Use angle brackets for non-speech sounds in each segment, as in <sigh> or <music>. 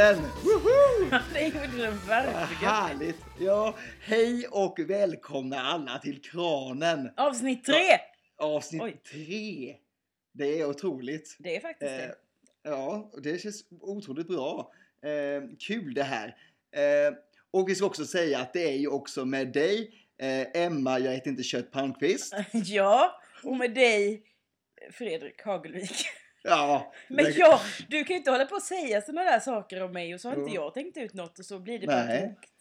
den! Woho! <laughs> det gjorde den verkligen. härligt! Ja, hej och välkomna alla till kranen! Avsnitt tre! Avsnitt Oj. tre. Det är otroligt. Det är faktiskt Eh, det. ja, det känns otroligt bra. Eh, kul det här. Eh, och vi ska också säga att det är ju också med dig, eh, Emma, jag heter inte Kött Palmqvist. <laughs> Ja, och med dig Fredrik Hagelvik. Ja, Men det- ja, du kan ju inte hålla på och säga sådana där saker om mig och så har inte Jo. jag tänkt ut något och så blir det bara Nej. tokigt.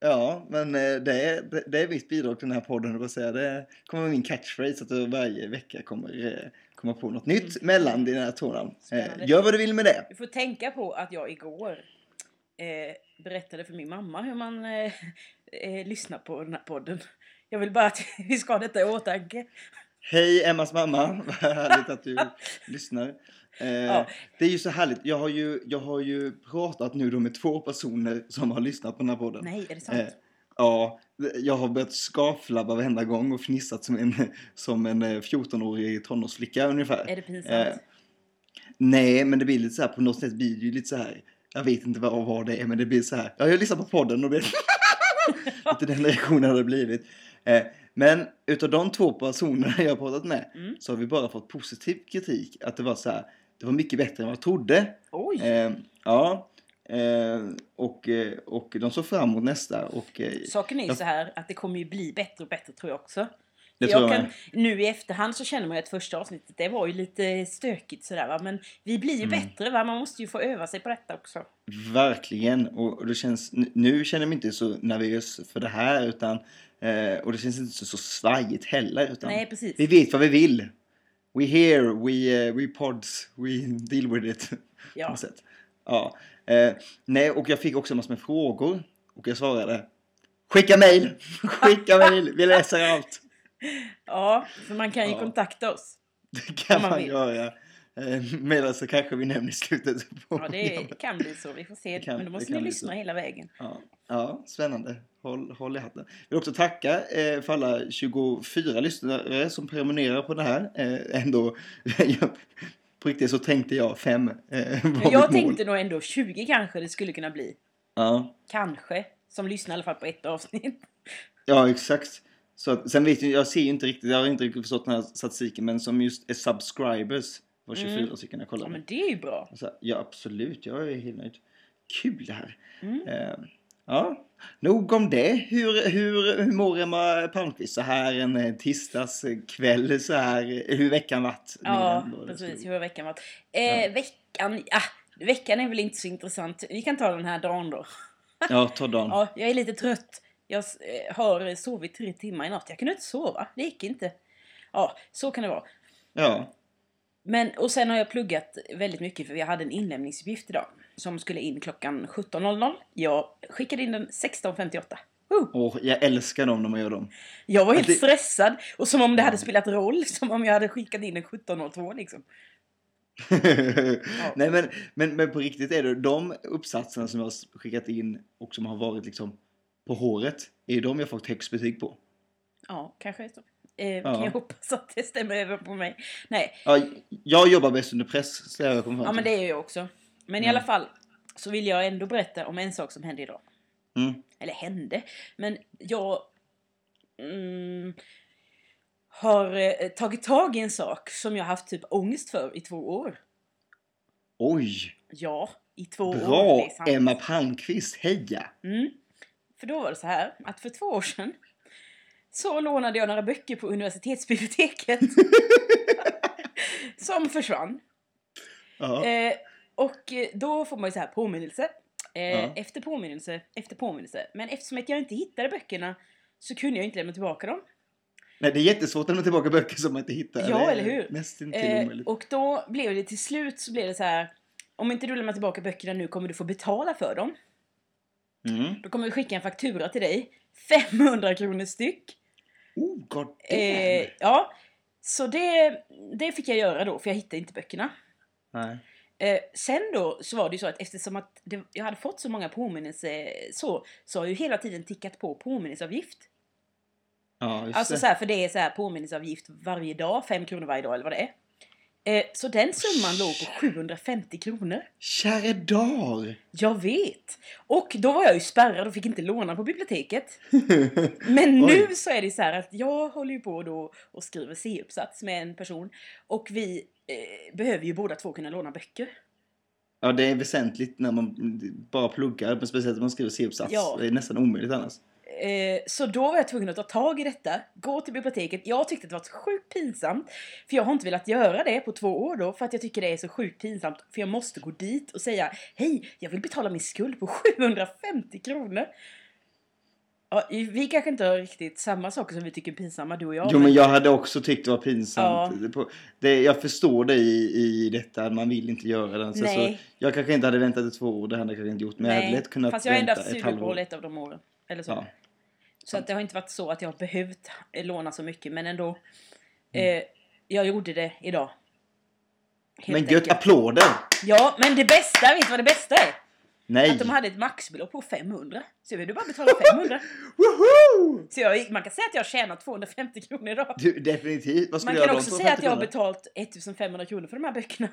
Ja, men eh, det är, det- är mitt bidrag till den här podden. Det, säga. det kommer min catchphrase att du varje vecka kommer eh, komma på något nytt mellan dina tårna. Eh, gör vad du vill med det. Du får tänka på att jag igår eh, berättade för min mamma hur man eh, eh, lyssnar på den här podden. Jag vill bara att <laughs> vi ska ha detta i åtanke. Hej Emmas mamma, <laughs> vad härligt att du lyssnar. Eh, Ja. Det är ju så härligt, jag har ju, jag har ju pratat nu då med två personer som har lyssnat på den här podden. Nej, är det sant? Eh, ja, jag har börjat skavlabba varenda gång och fnissat som en, som en eh, 14-årig tonårsflicka ungefär. Är det pinsamt? Eh, Nej, men det blir lite så här, på något sätt blir det ju lite så här. Jag vet inte vad, vad det är, men det blir så här. Ja, jag lyssnar på podden och det <laughs> lite den reaktionen har det blivit. Men utav de två personerna jag har pratat med Mm. så har vi bara fått positiv kritik. Att det var så här, det var mycket bättre än vad jag trodde. Oj! Eh, ja, eh, och, och de såg fram emot nästa. Och, eh, Saken är ju jag- så här att det kommer ju bli bättre och bättre tror jag också. det jag jag kan, nu i efterhand så känner man ju att första avsnittet det var ju lite stökigt sådär va. Men vi blir ju Mm. bättre va. Man måste ju få öva sig på detta också. Verkligen. Och, det känns, nu känner jag mig inte så nervös för det här. Utan, eh, och det känns inte så, så svajigt heller. Utan Nej precis. Vi vet vad vi vill. We here, we, uh, we pods, we <laughs> deal with it. <laughs> På Ja. något sätt. Ja. Eh, nej, och jag fick också massa med frågor. Och jag svarade. Skicka mail! <laughs> Skicka mail! Vi läser allt! ja, för man kan ju Ja. kontakta oss. Det kan man man göra. Eh, Medan så kanske vi nämner i slutet. På Ja, det kan bli så. Vi får se. Kan- Men då måste ni lyssna så. hela vägen. Ja, ja spännande. Håll, håll i hatten. Jag vill också tacka eh, för alla 24 lyssnare som prenumererar på det här. Eh, ändå, <laughs> på riktigt så tänkte jag fem. Eh, var jag tänkte nog ändå 20 kanske det skulle kunna bli. Ja, Kanske. Som lyssnar i alla fall på ett avsnitt. ja exakt. Så att, sen vet jag, jag ser ju inte riktigt, jag har inte riktigt förstått den här statistiken, men som just är subscribers var 24 Mm. stycken jag Ja kollade. men det är ju bra. Så, ja absolut, jag är helt nöjd. Kul det här. Mm. Eh, ja, nog om det. Hur, hur, hur mår Emma Palmqvist så här en eh, tisdagskväll så här? Hur veckan varit? Ja, precis. Hur veckan varit? Eh, Veckan, ja, veckan är väl inte så intressant. Vi kan ta den här dagen då. Ja, ta dagen. <laughs> Ja, jag är lite trött. Jag eh, har sovit tre timmar i natt. Jag kunde inte sova. Det gick inte. Ja, så kan det vara. Ja. Men, och sen har jag pluggat väldigt mycket för vi hade en inlämningsuppgift idag. Som skulle in klockan 17.00. Jag skickade in den 16.58. Woo! Och jag älskar dem när man gör dem. Jag var helt Det- stressad. Och som om det hade spelat roll. <laughs> Som om jag hade skickat in den 17.02 liksom. <laughs> Nej men, men, men på riktigt är det de uppsatserna som jag har skickat in och som har varit liksom på håret är ju de jag fått högst betyg på. Ja, kanske är så. Eh. Kan jag hoppas att det stämmer över på mig. Nej, Ja, jag jobbar bäst under press, så jag kommer fram ja men det är jag också. Men i Mm. alla fall så vill jag ändå berätta om en sak som hände idag. Mm. Eller hände. Men jag mm, har eh, tagit tag i en sak som jag haft typ ångest för i två år. Oj! Ja, i två år. Bra det är sant. Emma Palmqvist, heja! Mm. För då var det så här att för två år sedan så lånade jag några böcker på universitetsbiblioteket. <laughs> som försvann. Ja. Eh, och då får man ju så här påminnelse. Eh, Ja. Efter påminnelse, efter påminnelse. Men eftersom jag inte hittade böckerna så kunde jag inte lämna tillbaka dem. Nej, det är jättesvårt att lämna tillbaka böcker som man inte hittar. Ja, eller hur? Eh, och då blev det till slut så blev det så här. Om inte du lämnar tillbaka böckerna nu kommer du få betala för dem. Mm. Då kommer vi skicka en faktura till dig. 500 kronor styck. Oh, god. Eh, ja, så det, det fick jag göra då för jag hittade inte böckerna. Nej. Eh, sen då så var det ju så att eftersom att det, jag hade fått så många påminnelser så, så har ju hela tiden tickat på påminnelseavgift. Ja, just Alltså det. så här, för det är så här påminnelseavgift varje dag, fem kronor varje dag eller vad det är. Eh, så den summan låg på 750 kronor. Käre dar! Jag vet! Och då var jag ju spärrad och fick inte låna på biblioteket. <laughs> Men nu så är det så här att jag håller ju på då och skriver C-uppsats med en person. Och vi eh, behöver ju båda två kunna låna böcker. Ja, det är väsentligt när man bara pluggar, men speciellt när man skriver C-uppsats. Ja. Det är nästan omöjligt annars. Eh, så då var jag tvungen att ta tag i detta, gå till biblioteket. Jag tyckte det var så sjukt pinsamt. För jag har inte velat göra det på två år då, för att jag tycker det är så sjukt pinsamt. För jag måste gå dit och säga Hej, jag vill betala min skuld på <laughs> 750 kronor. Ja, vi kanske inte har riktigt samma saker som vi tycker är pinsamma, du och jag. Jo, men jag hade också tyckt det var pinsamt. Ja. Det, jag förstår dig i, i detta, man vill inte göra det. Så, Nej. så jag kanske inte hade väntat i två år, det hade jag kanske inte gjort. Men jag hade lätt kunnat fast jag har studieuppehåll halvår. ett av de åren. Eller så. Ja. Så att det har inte varit så att jag har behövt eh, låna så mycket, men ändå. Mm. Eh, jag gjorde det idag. Helt Men gött, enkelt. applåder! Ja, men det bästa, vet du vad det bästa är? Nej! Att de hade ett maxbelopp på 500. Så jag behövde bara betala 500. <laughs> Woho! Så jag, man kan säga att jag har tjänat 250 kronor idag. Du, definitivt. Vad Man kan också säga att jag har 250 betalt 1500 kronor för de här böckerna.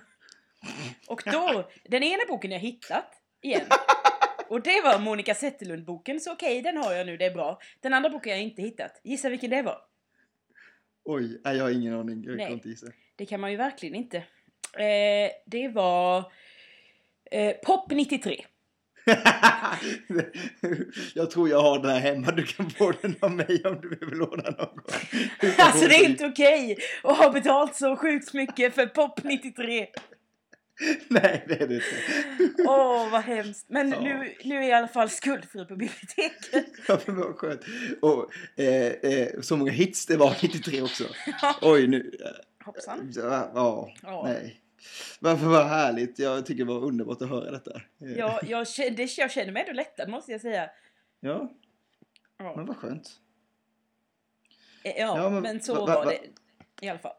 <laughs> Och då, den ena boken jag hittat igen. <laughs> Och det var Monica Zetterlund-boken, så okej, den har jag nu, det är bra. Den andra boken jag inte hittat. Gissa vilken det var? Oj, nej, jag har ingen aning. Jag Nej. kan inte gissa. Det kan man ju verkligen inte. Eh, det var eh, Pop 93. <laughs> jag tror jag har den här hemma. Du kan få den av mig om du vill låna någon. <laughs> Alltså det är inte okej att ha betalt så sjukt mycket för Pop 93. <laughs> Nej, det är det inte. Åh, vad hemskt. Men Ja. nu, nu är jag i alla fall skuldfri på biblioteket. <laughs> Ja, men vad skönt. Och eh, eh, så många hits det var 93 också. <laughs> Oj, nu. eh, Hoppsan. Ja, ja, Ja. nej. Varför var härligt. Jag tycker det var underbart att höra detta. Eh, Jag, jag, kände, jag känner mig ändå lättad måste jag säga. ja Ja, men vad skönt. Eh, ja, Ja, men, men så va- va- var va- det i alla fall.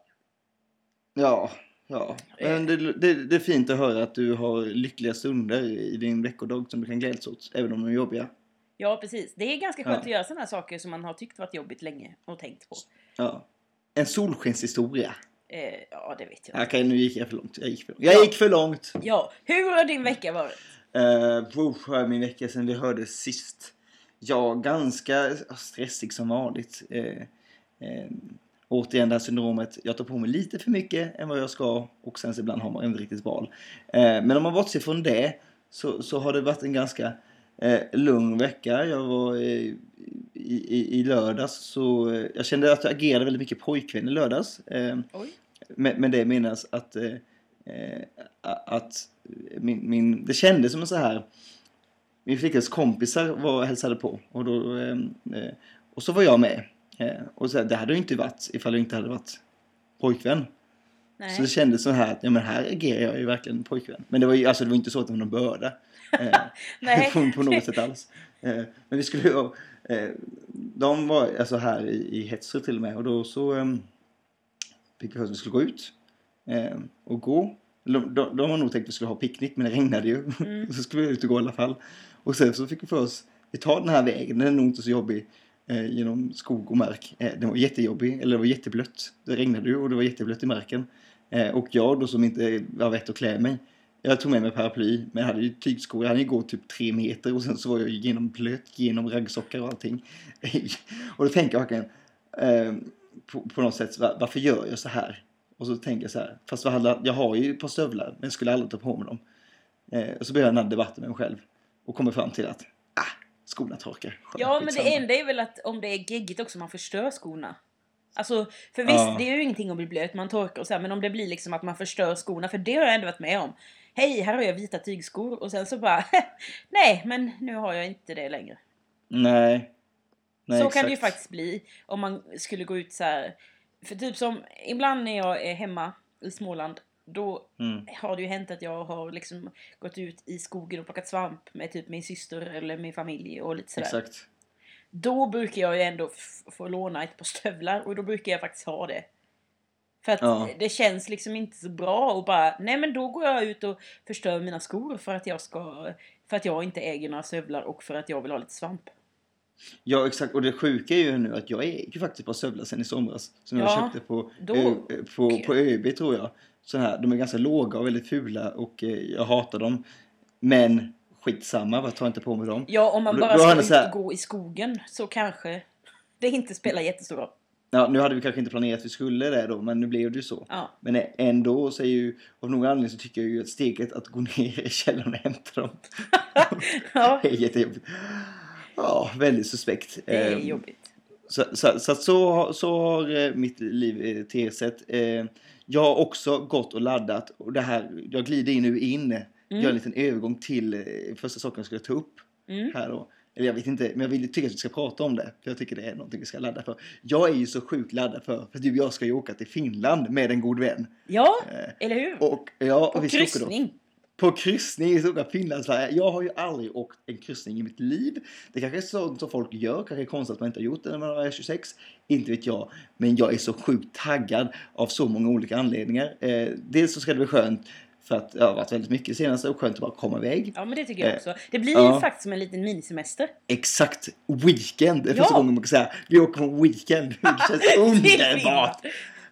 Ja, ja. Men det, det, det är fint att höra att du har lyckliga stunder i din veckodag som du kan glädjas åt, även om de är jobbiga. Ja, precis. Det är ganska skönt Ja. att göra sådana här saker som man har tyckt varit jobbigt länge och tänkt på. Ja. En solskenshistoria. Eh, ja, det vet jag. Okej, nu gick jag för långt. Jag gick för långt. Jag Ja. gick för långt. Ja, hur har din vecka varit? Uh, uh, hur min vecka sedan vi hördes sist? Ja, ganska stressig som vanligt. Eh, eh, återigen det här syndromet. Jag tar på mig lite för mycket än vad jag ska och sen så ibland har man inte riktigt val. Eh, men om man bortser från det så, så har det varit en ganska eh, lugn vecka. Jag var eh, i, i, i lördags så eh, jag kände att jag agerade väldigt mycket pojkvän i lördags. Eh, Oj. med, med det menas att, eh, att min, min, det kändes som en så här min flickas kompisar var och hälsade på och, då, och så var jag med. Eh, och så, här, det hade ju inte varit ifall jag inte hade varit pojkvän. Nej. Så det kändes så här att ja, men här agerar jag ju verkligen pojkvän. Men det var ju alltså, det var inte så att det var någon börda. Eh, <laughs> <laughs> på, på något sätt alls. Eh, men vi skulle ju, eh, de var alltså här i, i Hetzer till och med och då så eh, fick vi höra att vi skulle gå ut eh, och gå. De, de, de har nog tänkt att vi skulle ha picknick men det regnade ju. Mm. <laughs> så skulle vi ut och gå i alla fall. Och sen så fick vi för oss, vi tar den här vägen, den är nog inte så jobbig. Eh, genom skog och mark. Eh, den var jättejobbig, eller det var jätteblött. Det regnade ju och det var jätteblött i marken. Eh, och jag då som inte var vett att klä mig. Jag tog med mig paraply, men jag hade ju tygskor. Jag hade ju gått typ tre meter och sen så var jag ju genom blöt, genom raggsockar och allting. <laughs> och då tänker jag verkligen eh, på, på något sätt, varför gör jag så här? Och så tänker jag så här, fast vad hade- jag har ju ett par stövlar, men jag skulle aldrig ta på mig dem. Eh, och så börjar jag den här debatten med mig själv och kommer fram till att, skorna torkar. Skönt, Ja, men det enda är väl att om det är geggigt också, man förstör skorna. Alltså, för visst, Ja. det är ju ingenting att bli blöt, man torkar och så här, men om det blir liksom att man förstör skorna, för det har jag ändå varit med om. Hej, här har jag vita tygskor och sen så bara, <laughs> nej, men nu har jag inte det längre. Nej. Nej, så exakt. kan det ju faktiskt bli om man skulle gå ut så här. För typ som, ibland när jag är hemma i Småland, då Mm. har det ju hänt att jag har liksom gått ut i skogen och plockat svamp med typ min syster eller min familj och lite sådär. Exakt. Då brukar jag ju ändå få låna ett par stövlar och då brukar jag faktiskt ha det. För att Ja. det känns liksom inte så bra och bara, nej men då går jag ut och förstör mina skor för att jag ska, för att jag inte äger några stövlar och för att jag vill ha lite svamp. Ja, exakt. Och det sjuka är ju nu att jag ju faktiskt på Sövla sen i somras. Som jag Ja, köpte på, då- Ö, på, på ÖB tror jag. Så här, de är ganska låga och väldigt fula och eh, jag hatar dem. Men skitsamma, jag tar inte på mig dem. Ja, om man Då- bara då har ska ut här- gå i skogen så kanske det inte spelar jättestor roll. Ja, nu hade vi kanske inte planerat att vi skulle det då, men nu blev det ju så. Ja. Men ändå så är ju, av någon anledning så tycker jag ju att steget att gå ner i källaren och hämta dem <laughs> ja, är jättejobbigt. Ja, väldigt suspekt. det är Ehm, jobbigt. Så, så, så, så, har- så har eh, mitt liv eh, tillsett. Jag har också gått och laddat och det här, jag glider in nu in, gör en liten övergång till eh, första saken jag skulle ta upp Mm. här då. Eller jag vet inte, men jag vill tycka att vi ska prata om det. För jag tycker det är någonting vi ska ladda för. Jag är ju så sjukt laddad för, för du och jag ska ju åka till Finland med en god vän. Ja, Eh, eller hur? Och, ja, och På vi kryssning. På kryssning i stora Finlandsfärja. Jag har ju aldrig åkt en kryssning i mitt liv. Det kanske är sånt som folk gör, kanske är konstigt att man inte har gjort det när man är 26. Inte vet jag. Men jag är så sjukt taggad av så många olika anledningar. Eh, dels så ska det bli skönt för att det har varit väldigt mycket senaste och skönt att bara komma iväg. Ja, men det tycker jag Eh, också. Det blir ja. ju faktiskt som en liten minisemester. Exakt! Weekend! Det är Ja. första gången man kan säga vi åker på weekend. <laughs> Det känns <laughs> underbart!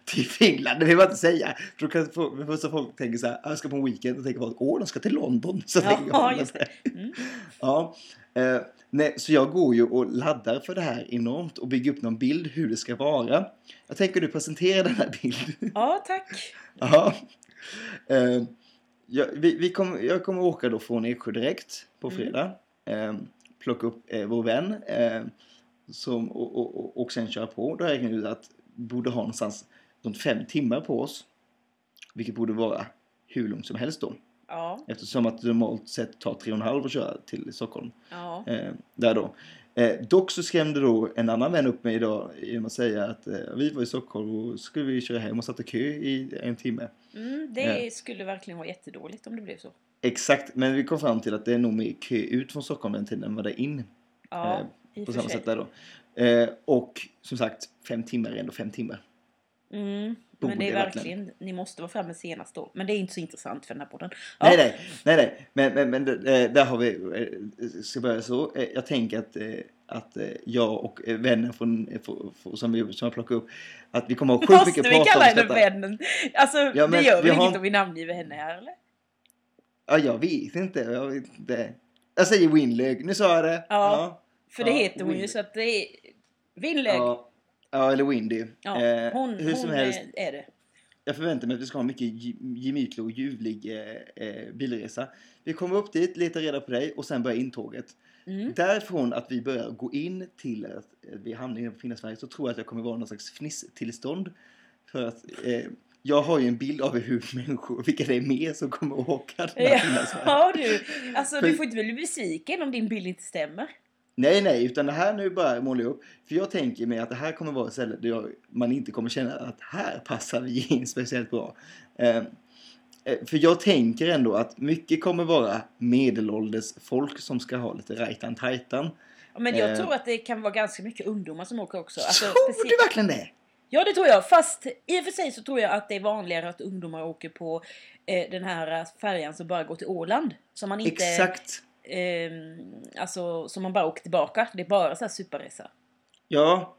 Till Finland, det vill man inte säga. För då kan få- för så folk tänker så här, "Ah, jag ska på en weekend och tänker folk, åh, de ska till London. <laughs> Så Ja, jag, just det. Mm. Ja, eh, nej, så jag går ju och laddar för det här enormt och bygger upp någon bild hur det ska vara. Jag tänker du presentera den här bilden. <laughs> Ja, tack. Ja. Eh, jag, vi, vi kommer, jag kommer åka då från Eksjö direkt på Mm. fredag. Eh, plocka upp eh, vår vän eh, som, och, och, och, och sen köra på. Då räknar jag ut att borde ha någonstans runt fem timmar på oss. Vilket borde vara hur långt som helst då. Ja, Eftersom att det normalt sett tar tre och en halv att köra till Stockholm. ja. Eh, där då. Eh, dock så skrämde då en annan vän upp mig idag genom att säga att eh, vi var i Stockholm och skulle vi köra hem och satte kö i en timme. Mm, det skulle verkligen vara jättedåligt om det blev så. Exakt, men vi kom fram till att det är nog mer kö ut från Stockholm den tiden än vad det är in. Ja, Eh, På samma sig. sätt där då. Eh, och som sagt, fem timmar är ändå fem timmar. Mm, men det är verkligen. ni måste vara framme senast då. Men det är inte så intressant för den här podden. Nej, Ja, nej, nej, nej. Men, men, men eh, där har vi, eh, ska börja så. Eh, Jag tänker att, att jag och vänner från, fr- fr- som, vi, som jag plockar upp, att vi kommer ha sjukt Måste mycket vi prata kalla om henne detta. vännen? Alltså, Ja, det men gör vi väl har- inget om vi namngiver henne här eller? Ja, jag vet inte. Jag, vet inte. jag säger Winlög. Nu sa jag det. Ja, För det Ja, heter hon ju Winlög. så att det är... Vinlög. Ja, Ja, ja eller Windy. Eh, hon, hur som hon helst, är, det. jag förväntar mig att vi ska ha en mycket ge- gemytlig och ljuvlig eh, eh, bilresa. Vi kommer upp dit, letar reda på dig och sen börjar intåget. Mm. Därifrån att vi börjar gå in till att eh, vi hamnar inne på Finlandsfärjan så tror jag att jag kommer vara någon slags fnisstillstånd. För att eh, jag har ju en bild av hur <laughs> människor, vilka det är mer som kommer att åka den här. Ja du, alltså du För- får inte bli besviken om din bild inte stämmer. Nej, nej, utan det här nu bara målar jag upp. För jag tänker mig att det här kommer vara ett ställe där man inte kommer känna att här passar vi in <laughs> speciellt bra. Eh, eh, för jag tänker ändå att mycket kommer vara medelålders folk som ska ha lite rajtan tajtan. Men jag Eh. tror att det kan vara ganska mycket ungdomar som åker också. Alltså, tror du verkligen det? Ja det tror jag, fast i och för sig så tror jag att det är vanligare att ungdomar åker på eh, den här färjan som bara går till Åland. Som man inte... Exakt. Ehm, alltså som man bara åker tillbaka. Det är bara så här superresa. Ja,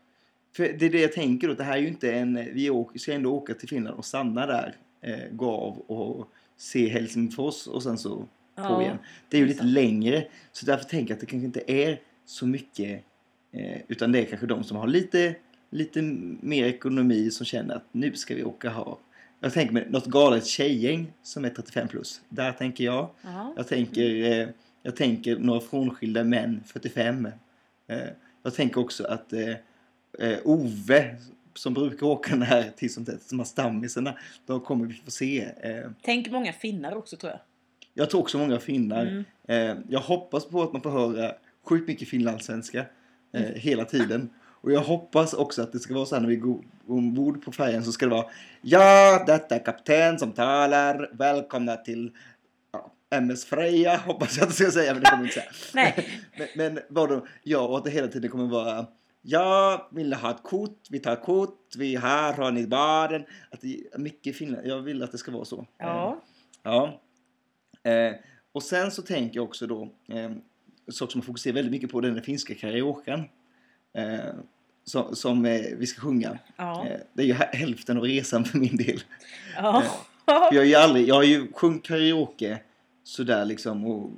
för det är det jag tänker då. Det här är ju inte en... Vi åker, ska ändå åka till Finland och stanna där. Eh, gå av och se Helsingfors och sen så på Ja, igen. Det är ju lite sant. längre. Så därför tänker jag att det kanske inte är så mycket. Eh, utan det är kanske de som har lite, lite mer ekonomi som känner att nu ska vi åka ha. Jag tänker mig något galet tjejgäng som är 35 plus. Där tänker jag. Ja. Jag tänker, eh, jag tänker några frånskilda män, 45. Eh, jag tänker också att eh, eh, Ove, som brukar åka den här till sånt där, som har stammisarna, de kommer vi få se. Eh, Tänk många finnar också tror jag. jag tror också många finnar. Mm. Jag hoppas på att man får höra sjukt mycket finlandssvenska Mm. hela tiden. Och jag hoppas också att det ska vara så här när vi går ombord på färjan så ska det vara Ja, detta är kapten som talar. Välkomna till MS Freja, hoppas jag att jag ska säga, men det kommer jag inte säga. <laughs> Men, men vadå, ja, och att det hela tiden kommer vara Ja, vill ha ett kort? Vi tar kort. Vi här har ni baren. Att det är mycket Finland. Jag vill att det ska vara så. Eh, Ja. Ja. Eh, och sen så tänker jag också då, eh, sak som man fokuserar väldigt mycket på, är den finska karaoken. Eh, som som eh, vi ska sjunga. Ja. Eh, det är ju hä- hälften av resan för min del. Ja. För jag ju aldrig, jag har ju sjungit karaoke sådär liksom och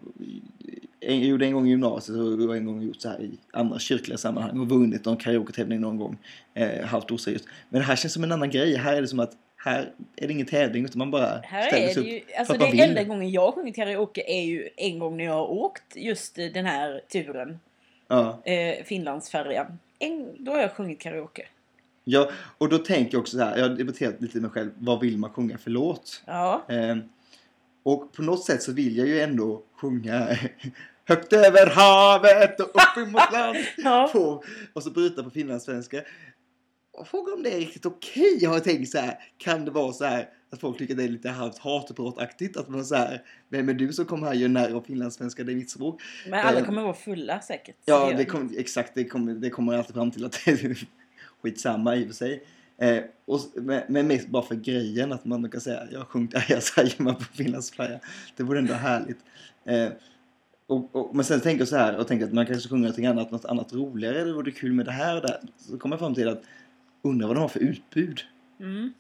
en, jag gjorde en gång i gymnasiet och en gång gjort så här i andra kyrkliga sammanhang och vunnit någon karaoke-tävling någon gång. Eh, halvt oseriöst. Men det här känns som en annan grej. Här är det som att här är det ingen tävling utan man bara Här ställer sig upp ju, för alltså att man det enda gången jag har sjungit karaoke är ju en gång när jag har åkt just den här turen, Ja. eh, Finlandsfärjan. En, då har jag sjungit karaoke. ja, och då tänker jag också så här, jag har debatterat lite med mig själv, vad vill man sjunga för låt? Ja. Eh, och på något sätt så vill jag ju ändå sjunga <laughs> Högt över havet och upp emot land. <laughs> Ja. på, och så bryta på finlandssvenska. Och Fråga om det är riktigt okej. Jag har tänkt så här, kan det vara så här att folk tycker det är lite halvt hatbrottaktigt? Att man så här, vem är du som kommer här och gör narr av finlandssvenska, det är mitt språk. Men alla Eh, kommer vara fulla säkert. Ja, det kom, exakt, det kommer, det kommer alltid fram till att det <laughs> är skitsamma i och för sig. Eh, och, men, men mest bara för grejen att man kan säga jag har sjungit <laughs> Arja Saijonmaa på Finlandsfärja. Det vore ändå härligt. Eh, och, och, men sen tänker jag så här och tänker att man kanske ska sjunga någonting annat, något annat roligare. Det vore kul med det här och det. Så kommer jag fram till att undra vad de har för utbud. Mm.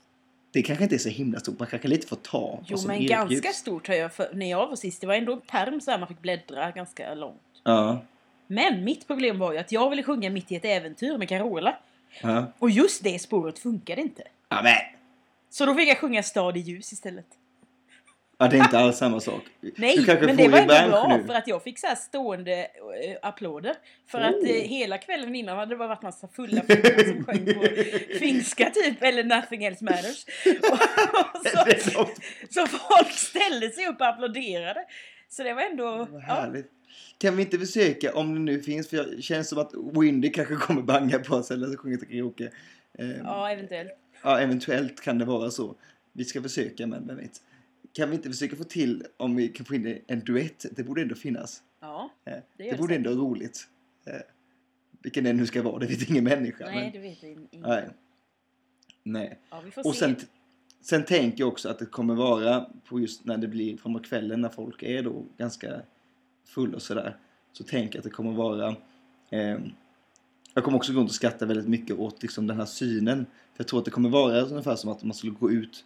Det kanske inte är så himla stort. Man kanske lite får ta Jo men erbjuds. ganska stort har jag för, när jag var sist. Det var ändå en perm så här man fick bläddra ganska långt. Ja. Men mitt problem var ju att jag ville sjunga mitt i ett äventyr med Carola. Ja. Och just det spåret funkade inte. ja, men. Så då fick jag sjunga Stad i ljus istället. Ja, det är inte alls samma sak. Nej, men det var ändå bra nu. för att jag fick så här stående äh, applåder. För att Oh. eh, hela kvällen innan hade det bara varit massa fulla flickor som sjöng på <laughs> finska typ, eller Nothing else matters. <laughs> Och, Det så, så folk ställde sig upp och applåderade. Så det var ändå... Vad Ja, härligt. Kan vi inte försöka, om det nu finns, för det känns som att Windy kanske kommer banga på oss eller sjunga till karaoke. Eh, ja. ja, eventuellt. eventuellt kan det vara så. Vi ska försöka, men vem vet. Kan vi inte försöka få till om vi kan få in en duett? Det borde ändå finnas. Ja, Eh, det det gör borde det ändå vara roligt. Eh, vilken det nu ska vara, det vet ingen människa. Nej, men, det vet jag inte. nej. nej. Ja, vi får Och se. sen, sen tänker jag också att det kommer vara på just när det blir framåt kvällen när folk är då ganska full och sådär. Så jag att det kommer vara eh, Jag kommer också gå runt och skratta väldigt mycket åt liksom den här synen. För jag tror att det kommer vara ungefär som att man skulle gå ut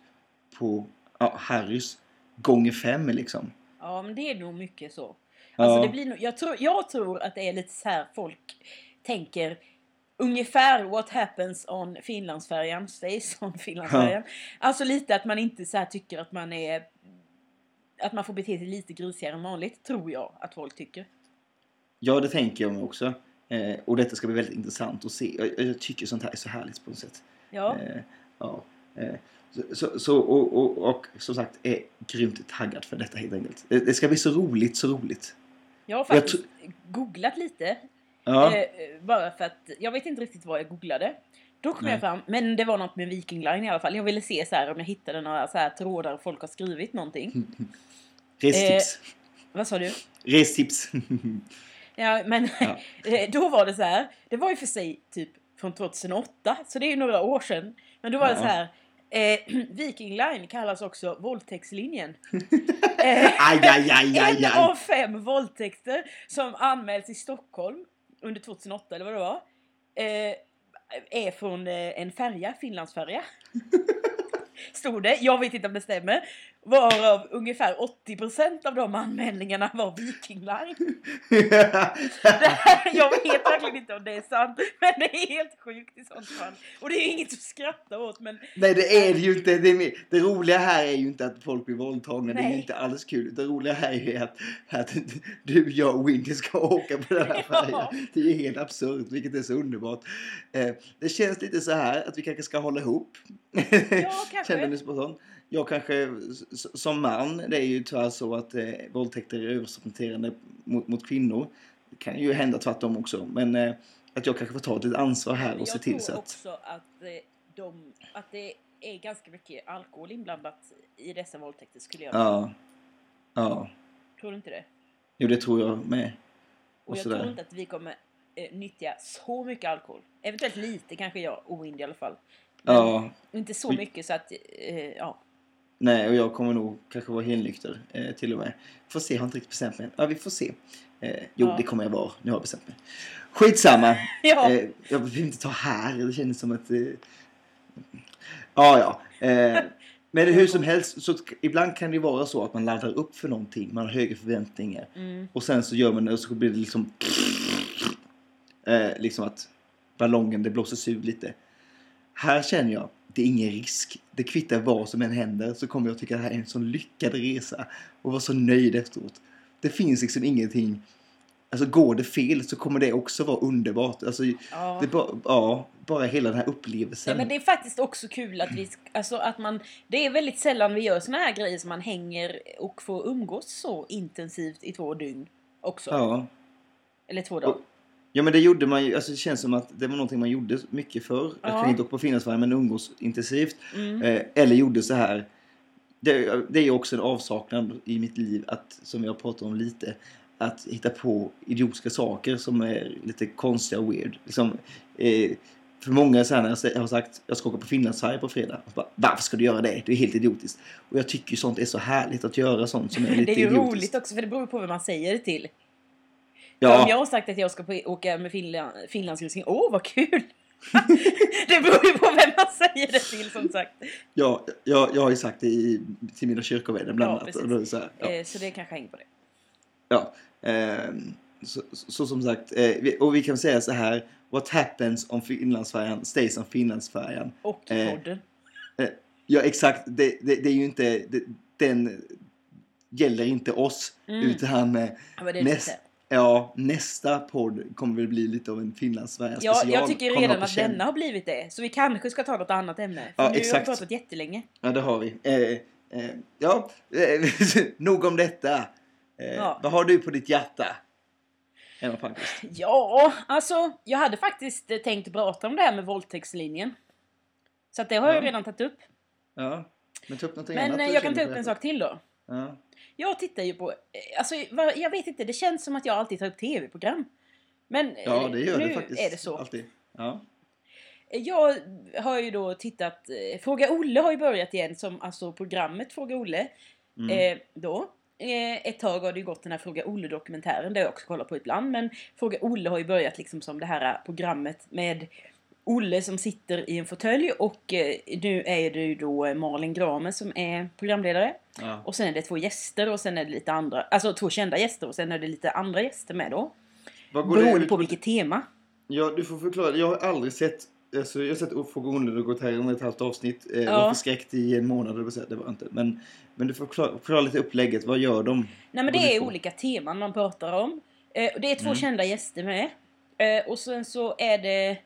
på ja, Harrys gånger fem liksom. Ja, men det är nog mycket så. Ja. Alltså det blir nog, jag, tror, jag tror att det är lite så här folk tänker ungefär what happens on Finlandsfärjan <laughs> stays on Finlandsfärjan. Alltså lite att man inte så här tycker att man är att man får bete sig lite grisigare än vanligt, tror jag att folk tycker. Ja, det tänker jag mig också. Eh, och detta ska bli väldigt intressant att se. Jag, jag tycker sånt här är så härligt på något sätt. Ja, Eh, ja, eh, så, så, så, och, och, och som sagt är grymt taggad för detta helt enkelt. Det, det ska bli så roligt, så roligt. jag har jag faktiskt googlat lite. Ja, Eh, bara för att jag vet inte riktigt vad jag googlade. Då kom Nej. jag fram, men det var något med Viking Line i alla fall. Jag ville se så här om jag hittade några så här trådar folk har skrivit någonting. <laughs> restips. Vad sa du? Restips. <laughs> Ja, men <laughs> Ja. eh, då var det så här. Det var ju för sig typ från 2008, så det är ju några år sedan. Men då var det Ja. så här. Eh, <clears throat> Viking Line kallas också våldtäktslinjen. eh, aj, aj, aj, en av fem våldtäkter som anmäls i Stockholm under 2008 eller vad det var. Eh, är från eh, en färja, Finlandsfärja. <laughs> Stod det. Jag vet inte om det stämmer. Varav ungefär 80% av de anmälningarna var Viking Line. <laughs> Här, jag vet verkligen inte om det är sant, men det är helt sjukt i sånt fall. Och det är inget att skratta åt, men Nej, det är det ju inte. Det, är det roliga här är ju inte att folk blir våldtagna. Det är ju Nej. inte alls kul. Det roliga här är ju att, att du, jag och Windy ska åka på den här Ja. färjan. Det är ju helt absurt, vilket är så underbart. Eh, det känns lite så här att vi kanske ska hålla ihop. Ja, <laughs> kanske. Känner du spontant? Jag kanske som man, det är ju tyvärr så att eh, våldtäkter är överrepresenterande mot, mot kvinnor. Det kan ju hända tvärtom också. Men eh, att jag kanske får ta ett ansvar här och jag se till tror så att... också att, eh, de, att det är ganska mycket alkohol inblandat i dessa våldtäkter skulle jag Ja. Ja. Tror du inte det? Jo, det tror jag med. Och Och jag sådär. tror inte att vi kommer eh, nyttja så mycket alkohol. Eventuellt lite kanske jag, oindig i alla fall. Men Ja. Inte så mycket så att, eh, ja. Nej, och jag kommer nog kanske vara helnykter eh, till och med. Får se, jag har inte riktigt bestämt mig. Ja, vi får se. Eh, jo, Ja. det kommer jag vara. Nu har jag bestämt mig. Skitsamma. <laughs> Ja. Eh, jag vill inte ta här. Det känns som att... Eh... Ja, ja. Eh, men hur som helst, så ibland kan det vara så att man laddar upp för någonting. Man har högre förväntningar. Mm. Och sen så gör man det och så blir det liksom... Eh, liksom att ballongen, det blåses ur lite. Här känner jag, det är ingen risk. Det kvittar vad som än händer så kommer jag tycka det här är en sån lyckad resa. Och vara så nöjd efteråt. Det finns liksom ingenting... Alltså går det fel så kommer det också vara underbart. Alltså, Ja. det bara, ja, bara hela den här upplevelsen. Ja, men det är faktiskt också kul att vi, alltså att man, det är väldigt sällan vi gör såna här grejer som man hänger och får umgås så intensivt i två dygn också. ja. Eller två dagar. Ja, men det gjorde man ju. Alltså, det känns som att det var någonting man gjorde mycket förr. Ja. Jag kan inte åka på Finlandsfärjan men umgås intensivt. Mm. Eh, eller gjorde så här. Det, det är ju också en avsaknad i mitt liv att, som jag pratar om lite, att hitta på idiotiska saker som är lite konstiga och weird. Liksom, eh, för många så här när jag har sagt jag ska åka på Finlandsfärja på fredag. Bara, Varför ska du göra det? Det är helt idiotiskt. Och jag tycker ju sånt är så härligt att göra sånt som är <laughs> lite Det är ju idiotiskt. roligt också för det beror på vem man säger det till. Ja. Om jag har sagt att jag ska på, åka med Finland, Finlandskryssning, åh vad kul! <laughs> det beror ju på vem man säger det till som sagt. Ja, jag, jag har ju sagt det i, till mina kyrkovänner bland Ja, annat. precis. Så, här, ja, Eh, så det kanske hänger på det. ja, ehm, så, så, så som sagt, eh, vi, och vi kan säga så här. What happens om Finlandsfärjan stays on Finlandsfärjan? Och Eh, podden. Ja, exakt. Det, det, det är ju inte, det, den gäller inte oss. Mm. Utan eh, Ja, näst, ja, nästa podd kommer väl bli lite av en Finlandsfärja Ja, jag tycker redan att denna har blivit det. Så vi kanske ska ta något annat ämne. För Ja, nu har vi exakt. pratat jättelänge. Ja, det har vi. Eh, eh, ja, eh, <laughs> nog om detta. Eh, Ja. Vad har du på ditt hjärta? Emma Palmqvist. Ja, alltså jag hade faktiskt eh, tänkt prata om det här med våldtäktslinjen. Så att det har jag Ja. redan tagit upp. Ja, men ta upp någonting Men annat. eh, du jag kan ta upp en sak till då. Ja. Jag tittar ju på, eh, alltså jag vet inte, det känns som att jag alltid tar upp tv-program. Men eh, ja, det gör nu det faktiskt. är det så. Alltid. Ja. Jag har ju då tittat, eh, Fråga Olle har ju börjat igen som alltså programmet Fråga Olle. Mm. Eh, då. Eh, ett tag har det ju gått den här Fråga Olle-dokumentären, där jag också kollar på ibland. Men Fråga Olle har ju börjat liksom som det här programmet med Olle som sitter i en fåtölj och eh, nu är det ju då Malin Gramer som är programledare. Ja. Och sen är det två gäster och sen är det lite andra, alltså två kända gäster och sen är det lite andra gäster med då. Vad går det Beroende ut på vilket tema. Ja, du får förklara. Jag har aldrig sett... Alltså, jag har sett Olle och gått här om ett halvt avsnitt. Eh, Ja. Var förskräckt i en månad, det säga, det var inte. Men, men du får förklara, lite upplägget. Vad gör de? Nej men det är på? olika teman man pratar om. Eh, och det är två Mm. kända gäster med. Eh, och sen så är det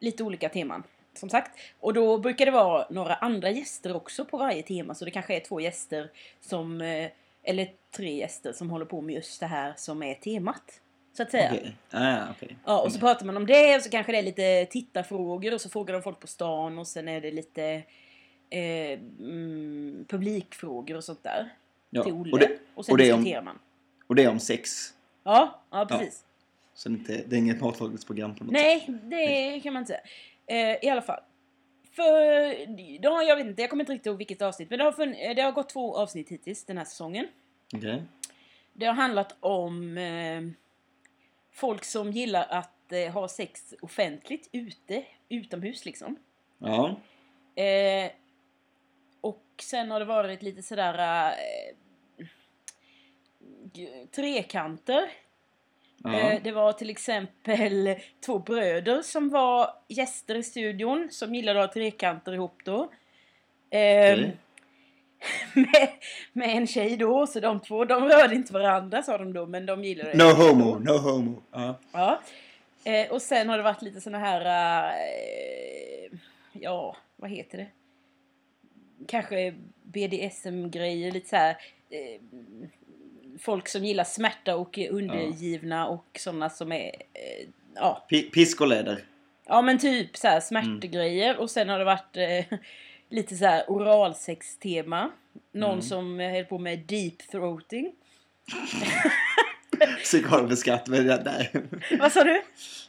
lite olika teman. Som sagt. Och då brukar det vara några andra gäster också på varje tema. Så det kanske är två gäster som... Eh, eller tre gäster som håller på med just det här som är temat. Så att säga. Okej. Ah, okej. Ja, och så pratar man om det och så kanske det är lite tittarfrågor och så frågar de folk på stan och sen är det lite eh, mm, publikfrågor och sånt där. Ja. Till Olle. Och, det, och sen och det är om- diskuterar man. och det är om sex. Ja, ja precis. Så det är inte, det är inget matlagningsprogram på något Nej, det kan man inte säga. Eh, I alla fall. För, ja, jag vet inte, jag kommer inte riktigt ihåg vilket avsnitt. Men det har, funn, eh, det har gått två avsnitt hittills den här säsongen. sätt. Okej. Det har handlat om eh, folk som gillar att eh, ha sex offentligt ute, utomhus liksom. Ja. Eh, och sen har det varit lite sådär eh, trekanter. Eh, det var till exempel <laughs> två bröder som var gäster i studion som gillade att ha trekanter ihop då. Eh, Okej. <laughs> med, med en tjej då, så de två de rörde inte varandra sa de då, men de gillade No homo, no homo. Ja. Ja. Eh, och sen har det varit lite såna här... Eh, ja, vad heter det? Kanske BDSM-grejer, lite så här... Eh, folk som gillar smärta och är undergivna och sådana som är... Eh, ja. Pi- Pisk och läder. ja, men typ så här smärtgrejer. Och sen har det varit eh, <laughs> lite så här oralsex-tema. Någon Mm. som eh, höll på med deep throating. <laughs> försöker skratt, men det- nej. <laughs> Vad sa du?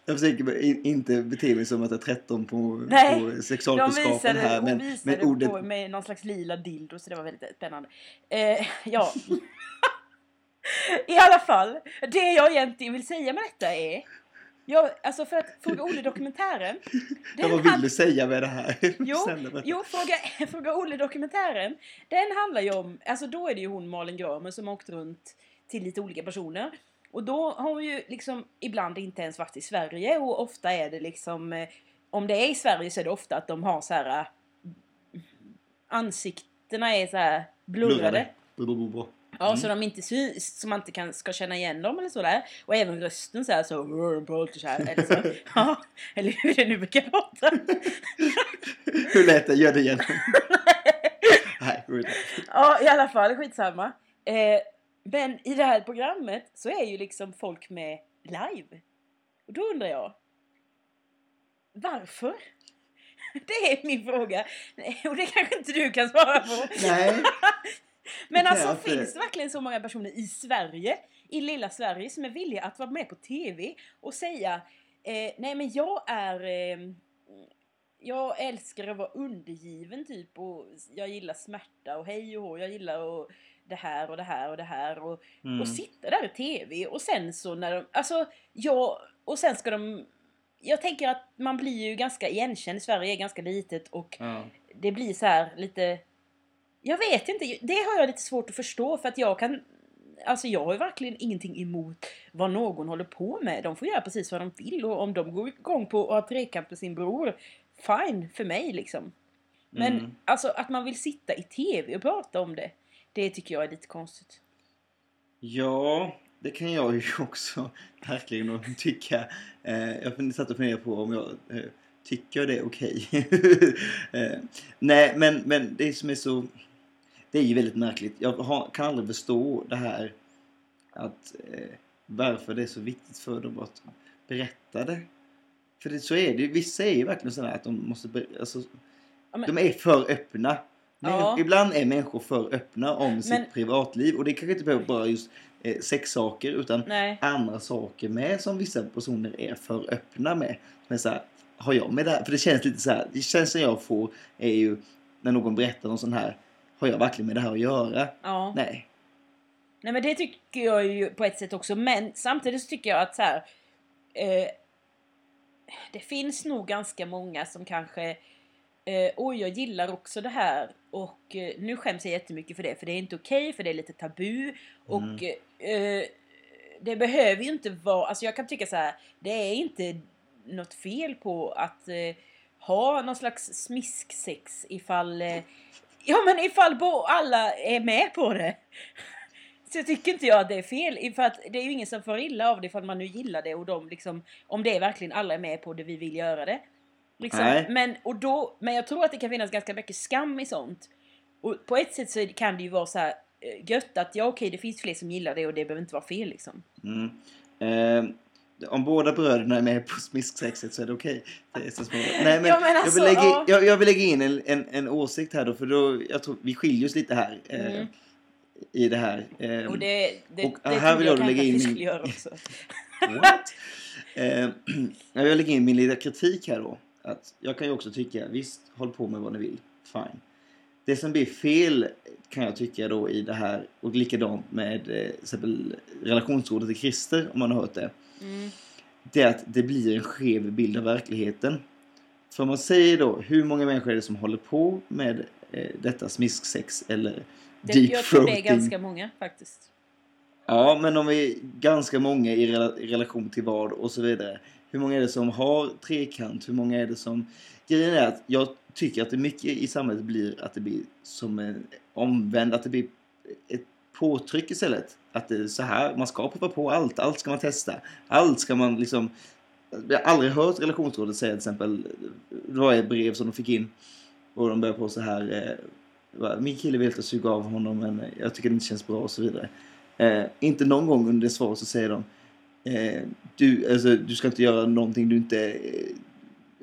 Jag försöker in- inte bete mig som att jag är 13 på, Nej, på sexualkunskapen visade, här. Men, visade men ordet... på med någon slags lila dildo så det var väldigt spännande. Eh, ja. I alla fall, det jag egentligen vill säga med detta är jag, alltså för att Fråga Olle-dokumentären <laughs> Ja, vad vill du säga med det här? <laughs> Jo, jo fråga, <laughs> fråga Olle-dokumentären Den handlar ju om, alltså då är det ju hon Malin Gramer som har åkt runt till lite olika personer. Och då har hon ju liksom ibland inte ens varit i Sverige och ofta är det liksom eh, Om det är i Sverige så är det ofta att de har så här eh, Ansiktena är så här blurrade. Bro, Ja, så de inte syns, så man inte kan, ska känna igen dem eller sådär. Och även rösten så här så, "Rrr, på lite så här, eller så. <laughs> Ja, eller hur det nu brukar låta. <laughs> Hur lät det? Gör det igen. <laughs> Nej. Ja, i alla fall, skitsamma. Eh, men i det här programmet så är ju liksom folk med live. Och då undrar jag, varför? Det är min fråga. Och det kanske inte du kan svara på. Nej. <laughs> Men alltså jag finns det verkligen så många personer i Sverige, i lilla Sverige, som är villiga att vara med på TV och säga eh, Nej men jag är eh, Jag älskar att vara undergiven typ och jag gillar smärta och hej och hå, jag gillar och det här och det här och det här och, Mm. och sitta där i TV och sen så när de, alltså ja, och sen ska de jag tänker att man blir ju ganska igenkänd, Sverige är ganska litet och Ja. det blir så här lite... Jag vet inte, det har jag lite svårt att förstå för att jag kan... Alltså jag har ju verkligen ingenting emot vad någon håller på med. De får göra precis vad de vill och om de går igång på att ha trekant med sin bror, fine för mig liksom. Men Mm. alltså att man vill sitta i TV och prata om det, det tycker jag är lite konstigt. Ja, det kan jag ju <laughs> också verkligen tycka. Eh, jag satt och funderade på om jag eh, tycker det är okej. <laughs> eh, nej, men, men det som är så... Det är ju väldigt märkligt. Jag har, kan aldrig förstå det här att eh, varför det är så viktigt för dem att berätta det. För det, så är det ju. Vissa är ju verkligen sådär att de måste... Alltså, Ja, men- de är för öppna. Men Ja. Ibland är människor för öppna om sitt Men- privatliv. Och det kanske inte behöver bara just eh, sexsaker utan Nej. andra saker med som vissa personer är för öppna med. Men så här, har jag med det här? För det känns lite så här, det känslan jag får är ju när någon berättar någon sån här, har jag verkligen med det här att göra? Ja. Nej. Nej men det tycker jag ju på ett sätt också men samtidigt så tycker jag att så här, eh, Det finns nog ganska många som kanske eh, Oj jag gillar också det här och eh, nu skäms jag jättemycket för det för det är inte okej för det är lite tabu och eh, Det behöver ju inte vara, alltså jag kan tycka så här Det är inte något fel på att eh, ha någon slags smisksex ifall eh, Ja men ifall bo- alla är med på det så tycker inte jag att det är fel. För att det är ju ingen som får illa av det ifall man nu gillar det och de liksom, om det är verkligen alla är med på det, vi vill göra det. Liksom. Nej. Men, och då, men jag tror att det kan finnas ganska mycket skam i sånt. Och på ett sätt så kan det ju vara så här eh, gött att ja okej det finns fler som gillar det och det behöver inte vara fel liksom. Mm. Eh, om båda bröderna är med på smisksexet så är det okej. Nej, men, Ja, men jag, alltså, vill lägga, ja. jag, jag vill lägga in en, en, en åsikt här då för då, jag tror vi skiljer oss lite här. Eh, Mm. I det här. Eh, Och det, det, och det här vill trodde jag lägga in vi skulle göra också. <laughs> What? eh, <clears throat> jag vill lägga in min lilla kritik här då. Att jag kan ju också tycka, visst, håll på med vad ni vill. Fine. Det som blir fel kan jag tycka då i det här, och likadant med eh, relationsrådet till Christer, om man har hört det. Mm. Det är att det blir en skev bild av verkligheten. För om man säger då, hur många människor är det som håller på med eh, detta smisksex eller Det, deep jag tror det är ganska många faktiskt. Ja, men om vi är ganska många i, rela- i relation till vad och så vidare. Hur många är det som har trekant? Hur många är det som... Grejen är att jag tycker att det mycket i samhället blir att det blir som en omvänd, att det blir ett påtryck istället. Att det är så här, man ska prova på allt, allt ska man testa. Allt ska man liksom... Jag har aldrig hört relationsrådet säga till exempel, det var ett brev som de fick in och de började på så här, eh, min kille vill att suga av honom men jag tycker det inte känns bra och så vidare. Eh, inte någon gång under svaret så säger de eh, du, alltså, du ska inte göra någonting du inte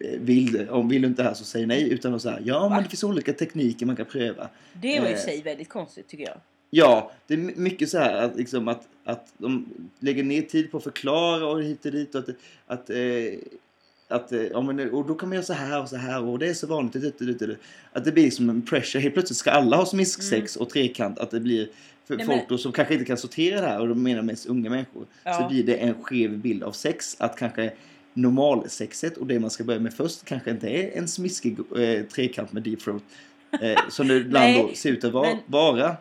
eh, vill. Om vill du inte det här så säg nej. Utan att säga ja Va? men det finns olika tekniker man kan pröva. Det var i Eh. sig väldigt konstigt tycker jag. Ja, det är my- mycket så här att, liksom, att, att de lägger ner tid på att förklara och hit och dit. Och att, att, eh, att, eh, ja, men, och då kan man göra så här och så här och det är så vanligt. dit och dit. Att det blir liksom en pressure. Helt plötsligt ska alla ha smisksex och trekant. Att det blir för Nej, folk men- då som kanske inte kan sortera det här och de menar mest unga människor. Ja. Så blir det en skev bild av sex. Att kanske normalsexet och det man ska börja med först kanske inte är en smiskig eh, trekant med deep throat. Eh, som det ibland då ser ut att vara. men- vara.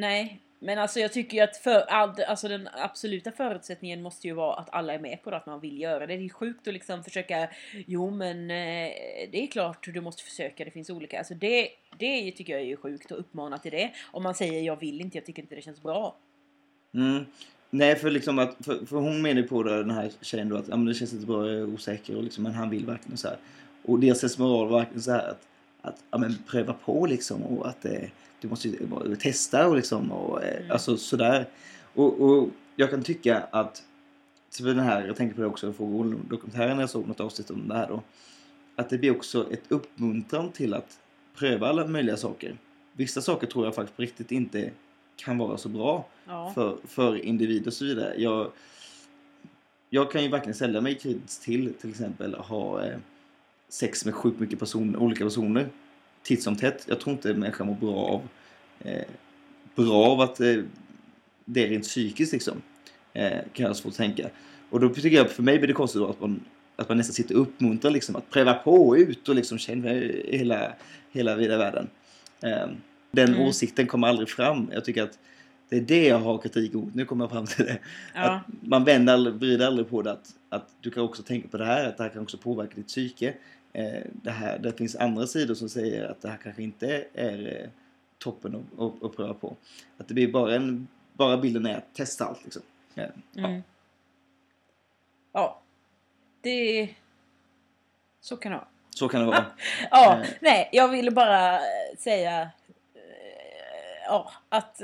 Nej, men alltså jag tycker ju att för, all, alltså den absoluta förutsättningen måste ju vara att alla är med på det, att man vill göra det. Det är sjukt att liksom försöka, jo men eh, det är klart du måste försöka, det finns olika. Alltså det, det tycker jag är ju sjukt att uppmana till det. Om man säger jag vill inte, jag tycker inte det känns bra. Mm. Nej, för, liksom att, för, för hon menar ju på det, den här tjejen då att ja, men det känns inte bra, jag är osäker och liksom, men han vill verkligen så här. Och deras moral var verkligen så här att, att ja, men pröva på liksom och att eh, du måste ju testa och liksom och eh, Mm. alltså sådär. Och, och jag kan tycka att, så för den här, jag tänker på det också, för dokumentären jag såg något avsnitt om det här då. Att det blir också ett uppmuntran till att pröva alla möjliga saker. Vissa saker tror jag faktiskt på riktigt inte kan vara så bra Ja. för, för individ och så vidare. Jag, jag kan ju verkligen ställa mig kritisk till till exempel att ha eh, sex med sjukt mycket person, olika personer titt som tätt. Jag tror inte människan mår bra av eh, bra av att eh, det är rent psykiskt liksom. Eh, kan jag svårt tänka. Och då tycker jag, för mig blir det konstigt att man, att man nästan sitter och uppmuntrar liksom att pröva på ut och liksom känna hela, hela vida världen. Eh, den Mm. åsikten kommer aldrig fram. Jag tycker att det är det jag har kritik mot. Nu kommer jag fram till det. Ja. Att man vänder aldrig, vrider aldrig på det. Att, att du kan också tänka på det här. Att det här kan också påverka ditt psyke. Eh, det, här, det finns andra sidor som säger att det här kanske inte är eh, toppen att, att, pröva på. Att det blir bara en... Bara bilden är att testa allt liksom. Eh, ja. Mm. Ja. Det... Så kan det vara. Så kan det vara. <laughs> Ja, Eh. nej, jag ville bara säga ja, att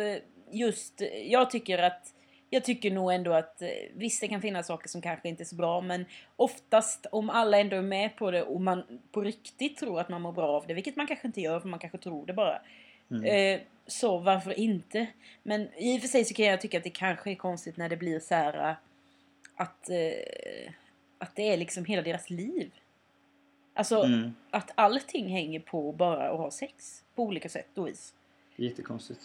just, jag tycker att jag tycker nog ändå att eh, visst det kan finnas saker som kanske inte är så bra men oftast om alla ändå är med på det och man på riktigt tror att man mår bra av det, vilket man kanske inte gör för man kanske tror det bara. Mm. Eh, så varför inte? Men i och för sig så kan jag tycka att det kanske är konstigt när det blir så här eh, att, att det är liksom hela deras liv. Alltså Mm. att allting hänger på bara att ha sex på olika sätt och vis. Jättekonstigt.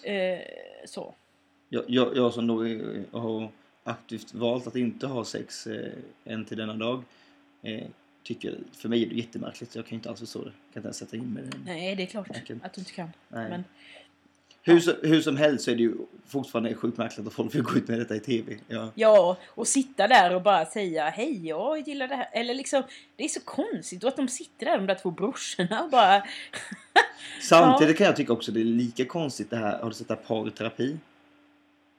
Så. Jag, jag, jag som då är, har aktivt valt att inte ha sex eh, än till denna dag. Eh, tycker, för mig är det jättemärkligt. Jag kan inte alls förstå det. Jag kan inte ens sätta in mig i det. Nej, det är klart Jag kan- att du inte kan. Nej. Men, Hur, som- hur som helst så är det ju fortfarande sjukt märkligt att folk vill gå ut med detta i TV. Ja. ja, och sitta där och bara säga hej, jag gillar det här. Eller liksom, det är så konstigt. Och att de sitter där, de där två brorsorna och bara... <laughs> Samtidigt kan jag tycka också det är lika konstigt det här, har du sett det här parterapi?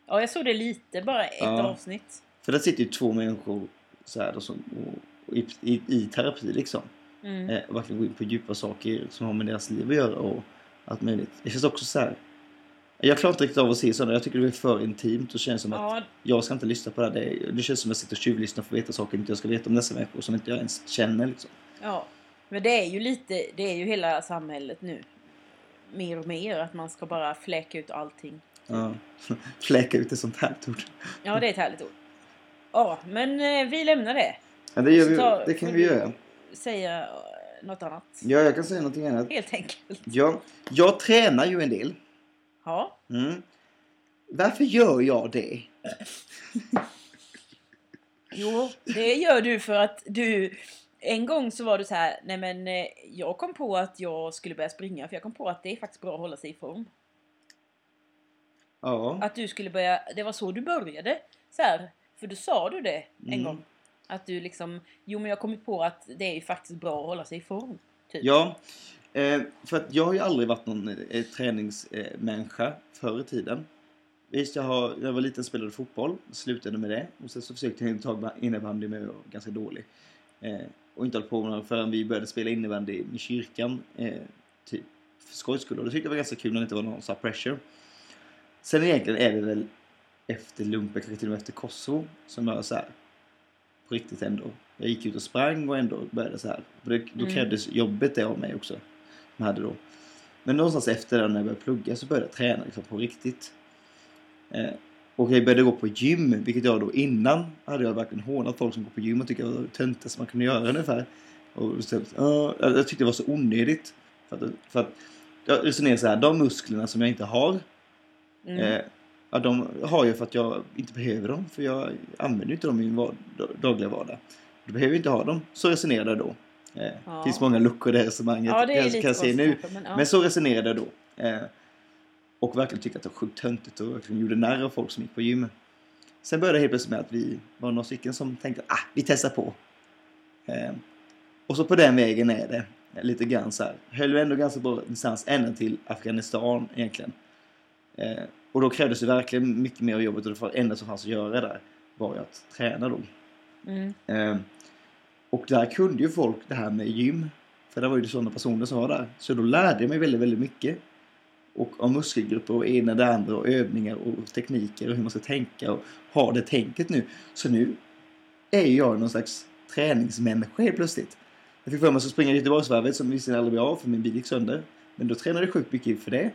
Ja, jag såg det lite, bara ett Ja. avsnitt. För där sitter ju två människor så här, då, som, och, och i, i, i terapi liksom. Mm. Eh, och verkligen gå in på djupa saker som har med deras liv att göra och allt möjligt. Det känns också så här. Jag klarar inte riktigt av att se sådana. Jag tycker det är för intimt och känns som att Ja, jag ska inte lyssna på det här. Det, det känns som att jag sitter och tjuvlyssnar för att veta saker inte jag ska veta om dessa människor som inte jag ens känner liksom. ja. Men det är ju lite, det är ju hela samhället nu. Mer och mer, att man ska bara fläka ut allting. Ja. <laughs> Fläka ut ett sånt här ord. Ja, det är ett härligt ord. Ja, men eh, vi lämnar det. Ja, det, gör vi, ta- det kan vi göra. Säga eh, något annat. Ja, jag kan säga någonting annat. Helt enkelt. Ja, jag tränar ju en del. Ja. Mm. Varför gör jag det? <laughs> Jo, det gör du för att du... En gång så var du så här, nej men eh, jag kom på att jag skulle börja springa för jag kom på att det är faktiskt bra att hålla sig i form. Ja. Att du skulle börja, det var så du började. Så här, för du sa du det en Mm. gång. Att du liksom, jo men jag har kommit på att det är ju faktiskt bra att hålla sig i form. Typ. Ja, eh, för att jag har ju aldrig varit någon eh, träningsmänniska förr i tiden. Visst, jag, har, jag var liten spelade fotboll, slutade med det. Och sen så försökte jag ett tag med innebandy men jag var ganska dålig. Eh, och inte hållit på med förrän vi började spela innebandy i kyrkan. Typ för skojs skull. Och det tyckte jag var ganska kul när det inte var någon här pressure. Sen egentligen är det väl efter lumpen, kanske till och med efter Kosovo, som jag så här på riktigt ändå. Jag gick ut och sprang och ändå började så här. Det, då Mm. krävdes jobbet det av mig också. Jag hade då. Men någonstans efter det när jag började plugga så började jag träna liksom på riktigt. Eh, och jag började gå på gym, vilket jag då innan hade jag verkligen hånat folk som går på gym och tyckte det var det töntigaste man kunde göra ungefär. Och så, uh, jag tyckte det var så onödigt. För att, för att jag resonerar så här, de musklerna som jag inte har, Mm. eh, ja, de har jag för att jag inte behöver dem. För jag använder inte dem i min var- dagliga vardag. Då behöver jag inte ha dem. Så resonerade jag då. Eh, Ja. finns många luckor i det resonemanget. ja, det är kan, lite kan jag se nu. Men, ja. Men så resonerade jag då. Eh, och verkligen tyckte att det var sjukt töntigt och verkligen gjorde narr av folk som gick på gym. Sen började det helt plötsligt med att vi var några stycken som tänkte ah, vi testar på. Eh, och så på den vägen är det. Lite grann så här. Höll ändå ganska bra distans ända till Afghanistan egentligen. Eh, och då krävdes det verkligen mycket mer av jobbet och det enda som fanns att göra där var ju att träna då. mm. Eh, och där kunde ju folk det här med gym. För det var ju sådana personer som var där. Så då lärde jag mig väldigt, väldigt mycket. Och om muskelgrupper och ena det andra och övningar och tekniker och hur man ska tänka och ha det tänket nu. Så nu är jag någon slags träningsmänniska helt plötsligt. Jag fick för mig att springa Göteborgsvarvet som visserligen aldrig blev av för min bil gick sönder. Men då tränade jag sjukt mycket för det.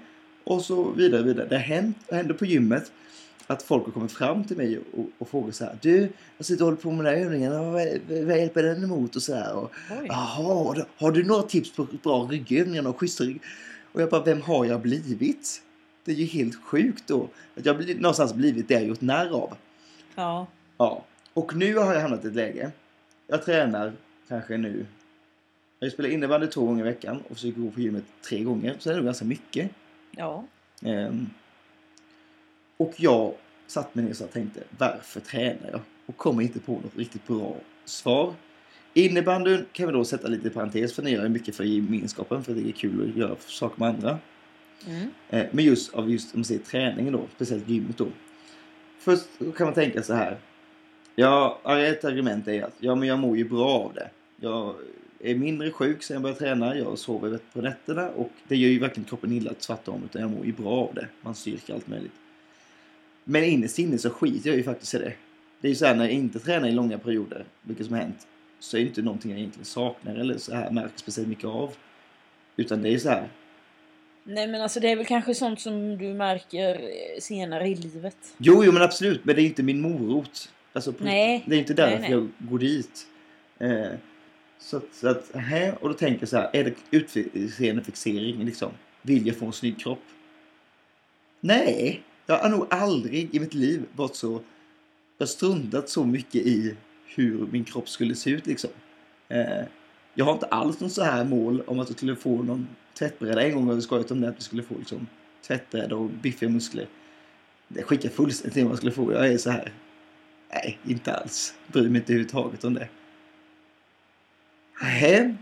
Och så vidare, vidare. Det har hänt, det hände på gymmet att folk har kommit fram till mig och, och frågat så här. Du, jag sitter och håller på med den här övningen. Vad, vad hjälper den emot? Och så här. Och. Jaha, har du några tips på bra ryggövningar och schyssta rygg? Och jag bara, vem har jag blivit? Det är ju helt sjukt då. Att jag bli- någonstans blivit det jag gjort när av. Ja. Ja. Och nu har jag hamnat i ett läge. Jag tränar kanske nu. Jag spelar innebandy två gånger i veckan och försöker gå på gymmet tre gånger. Så det är nog ganska mycket. Ja. Ehm, och jag satt mig ner och tänkte, varför tränar jag? Och kommer inte på något riktigt bra svar. Innebandyn kan vi då sätta lite i parentes för ni gör ju mycket för gemenskapen för det är kul att göra saker med andra. Mm. Eh, men just av just om man säger träningen då, speciellt gymmet då. Först kan man tänka så här. Ja, ett argument är att ja, men jag mår ju bra av det. Jag är mindre sjuk sen jag började träna. Jag sover på nätterna och det gör ju verkligen kroppen illa tvärtom utan jag mår ju bra av det. Man styrker allt möjligt. Men innerst inne så skiter jag ju faktiskt i det. Det är ju så här när jag inte tränar i långa perioder, vilket som har hänt, så är det inte någonting jag egentligen saknar eller så här märker speciellt mycket av. Utan det är så här, Nej men alltså det är väl kanske sånt som du märker senare i livet. Jo, jo men absolut. Men det är inte min morot. Alltså, Nej. Det är inte därför Nej, nej. jag går dit. Eh, så att, så att här, och då tänker jag så här. Är det utseendefixering liksom? Vill jag få en snygg kropp? Nej. Jag har nog aldrig i mitt liv varit så... Jag har struntat så mycket i hur min kropp skulle se ut liksom. Eh, jag har inte alls någon så här mål om att jag skulle få någon tvättbräda. En gång har vi skojat om det att vi skulle få liksom tvättbräda och biffiga muskler. Det skickar fullständigt till vad jag skulle få. Jag är så här. Nej, inte alls. Bryr mig inte överhuvudtaget om det. Nej,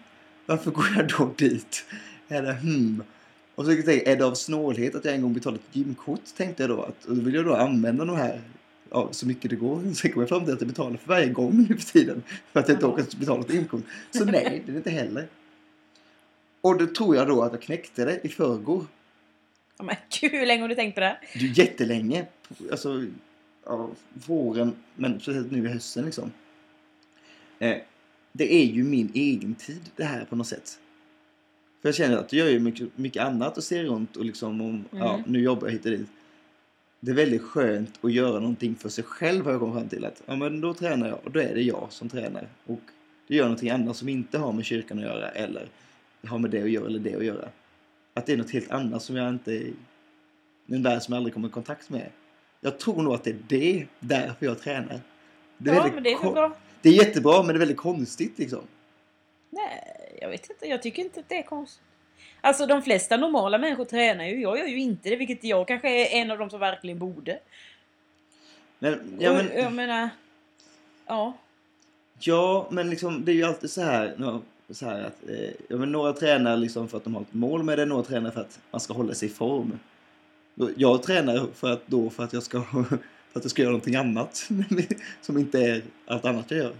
varför går jag då dit? Det hmm? Och så tänkte jag, är det av snålhet att jag en gång betalat ett gymkort? Tänkte jag då. Att, och då vill jag då använda de här ja, så mycket det går. Sen kom jag fram till att jag betalar för varje gång nu för tiden. För att jag inte orkar betala ett gymkort. Så nej, det är det inte heller. Och då tror jag då att jag knäckte det i förrgår. Ja, men gud, hur länge har du tänkt på det? Är jättelänge. Alltså, ja, våren, men speciellt nu i hösten liksom. Eh, det är ju min egen tid det här på något sätt. För jag känner att jag gör ju mycket, mycket annat och ser runt och liksom om, ja, Mm. nu jobbar jag hit och dit. Det är väldigt skönt att göra någonting för sig själv har jag kommit fram till. Att, ja, men då tränar jag och då är det jag som tränar. Och det gör någonting annat som inte har med kyrkan att göra eller har med det att göra eller det att göra. Att det är något helt annat som jag inte... Den där som jag aldrig kommer i kontakt med. Jag tror nog att det är det därför jag tränar. Det är, ja, men det är bra. Det är jättebra men det är väldigt konstigt liksom. Nej, jag vet inte. Jag tycker inte att det är konstigt. Alltså de flesta normala människor tränar ju. Jag gör ju inte det, vilket jag kanske är en av dem som verkligen borde. Men, ja, Och men, jag menar... Ja. ja, men liksom, det är ju alltid så här, så här att eh, ja, men några tränar liksom för att de har ett mål med det, några tränar för att man ska hålla sig i form. Jag tränar för att, då för att jag ska <laughs> för att jag ska göra någonting annat <laughs> som inte är allt annat jag gör.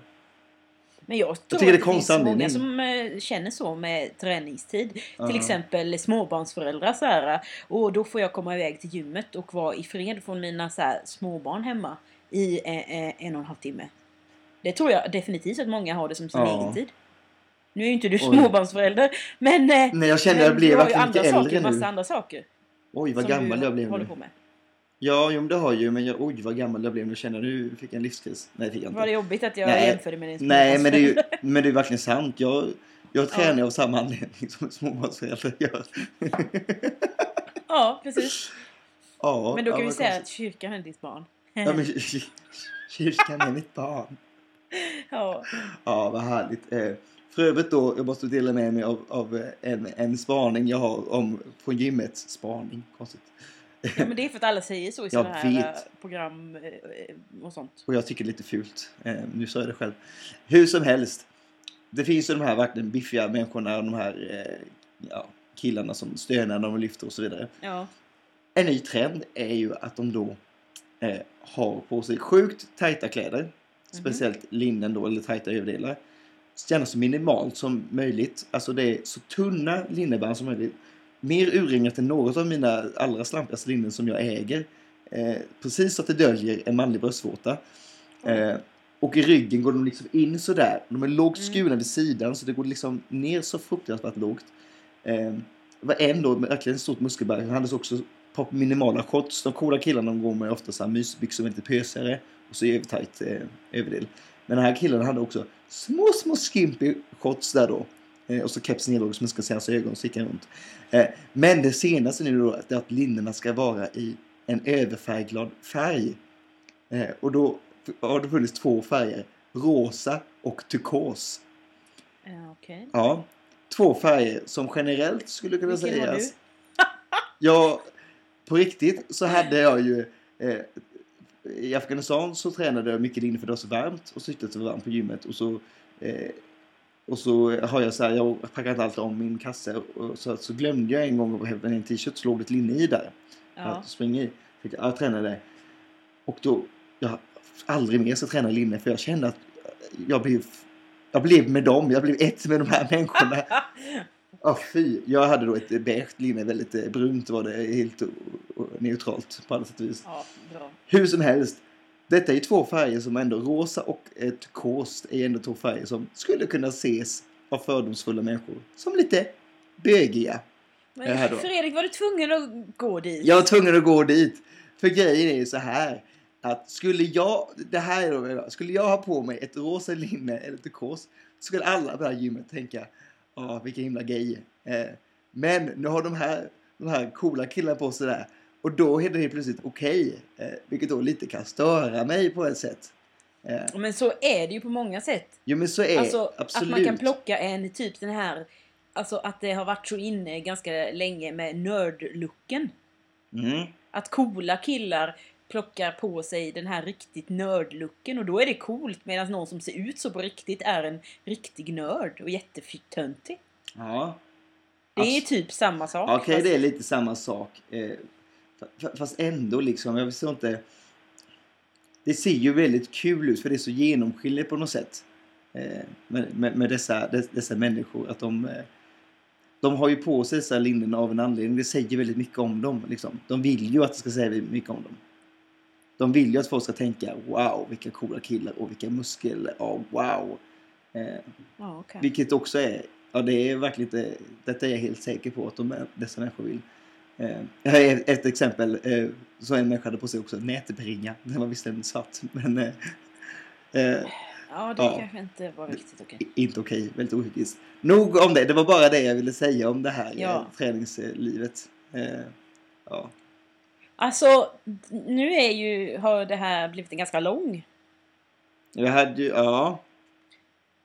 Men jag tror tycker det det finns många som eh, känner så med träningstid. Ja. Till exempel småbarnsföräldrar så här. Och då får jag komma iväg till gymmet och vara i fred från mina så här, småbarn hemma i eh, eh, en och en halv timme. Det tror jag definitivt att många har det som sin Ja. egen tid. Nu är ju inte du Oj. småbarnsförälder, men... Nej, jag känner men att jag ju verkligen andra mycket saker, äldre massa nu. andra saker. Oj, vad gammal jag blev nu. Ja, jo, det har ju, men jag, oj vad gammal jag blev nu känner nu fick jag en livskris. Nej, fick jag inte. Var det jobbigt att jag Nej. jämförde med din Nej, men det är ju men det är verkligen sant. Jag, jag tränar Ja. av samma anledning som en småbarnsförälder gör. Ja, precis. ja, Men då ja, kan vi vad säga att konstigt. kyrkan är ditt barn. Ja, men kyrkan är mitt barn. Ja. Ja, vad härligt. Eh, för övrigt då, jag måste dela med mig av, av en, en spaning jag har om från gymmet. Spaning, konstigt. Ja, men det är för att alla säger så i sådana här vet. eh, program eh, eh, och sånt. Och jag tycker det är lite fult. Nu sa jag det själv. Hur som helst. Det finns ju de här verkligen biffiga människorna, de här ja, killarna som stönar när de lyfter och så vidare. Ja. En ny trend är ju att de då eh, har på sig sjukt tajta kläder. Speciellt linnen då, eller tajta överdelar. Gärna så minimalt som möjligt. Alltså det är så tunna linneband som möjligt. Mer urringat än något av mina allra slampigaste linnen som jag äger. Eh, precis så att det döljer en manlig bröstvårta. Eh, och i ryggen går de liksom in sådär. De är lågt Mm. skurna vid sidan så det går liksom ner så fruktansvärt lågt. Eh, det var en då med verkligen stort muskelberg. Han hade också på minimala shorts. De coola killarna de går med ofta så här mysbyxor med lite pösigare och så övertajt eh, överdel. Men den här killen hade också små, små skimpy shorts där då. Eh, och så keps neddragen så man ska se hans ögon han runt. Eh, men det senaste nu då är att linnena ska vara i en överfärgglad färg. Eh, och då har det funnits två färger. Rosa och turkos. Ja, okej. Ja, två färger som generellt skulle kunna Vilken har sägas. Ja, på riktigt så hade jag ju eh, i Afghanistan så tränade jag mycket linne för det var så varmt och så tyckte att det var varmt på gymmet och så eh, och så har jag så här, jag packar inte alltid om min kasse och så, så glömde jag en gång att hämta en t-shirt så låg det ett linne i där. Ja. Att springa i. Fick, ja, jag tränade och då, jag aldrig mer ska träna linne för jag kände att jag blev, jag blev med dem, jag blev ett med de här människorna. <laughs> Ja, fy. Jag hade då ett beige linne, väldigt brunt var det, helt neutralt på alla sätt och vis. ja. Hur som helst, detta är ju två färger som ändå, rosa och eh, turkost är ändå två färger som skulle kunna ses av fördomsfulla människor som lite bögiga. Det här Men då. Fredrik, var du tvungen att gå dit? Jag var tvungen att gå dit. För grejen är ju så här. Att skulle jag, det här är då, skulle jag ha på mig ett rosa linne eller turkos så skulle alla på det här gymmet tänka, ja vilken himla gay. Eh, men nu har de här, de här coola killarna på sig där och då är det helt plötsligt okej. eh, vilket då lite kan störa mig på ett sätt. Eh, Men så är det ju på många sätt. jo men så är Alltså absolut. att man kan plocka en typ den här Alltså att det har varit så inne ganska länge med nördlooken. Mm. Att coola killar plockar på sig den här riktigt nördlooken och då är det coolt medan någon som ser ut så på riktigt är en riktig nörd och jättetöntig. Ja. Det är typ samma sak. Okej, fast- det är lite samma sak. Fa- fa- fast ändå liksom, jag förstår inte. Det ser ju väldigt kul ut för det är så genomskinligt på något sätt. Eh, med, med, med dessa, des, dessa människor. Att de, eh, de har ju på sig dessa linnen av en anledning. Det säger väldigt mycket om dem. Liksom. De vill ju att det ska säga mycket om dem. De vill ju att folk ska tänka wow, vilka coola killar och vilka muskler. Ja, wow. Eh, okej. vilket också är, ja det är verkligen inte, detta är jag helt säker på att de, dessa människor vill. Eh, ett, exempel, eh, så en människa hade på sig också nätbringa. Den var visserligen svart, men eh, eh, Ja, det Ja. kanske inte var riktigt okej. i- inte okej, väldigt ohyggiskt. Nog om det, det var bara det jag ville säga om det här Ja. träningslivet. Eh, ja. Alltså, nu är ju, har det här blivit en ganska lång. Jag hade ju, ja.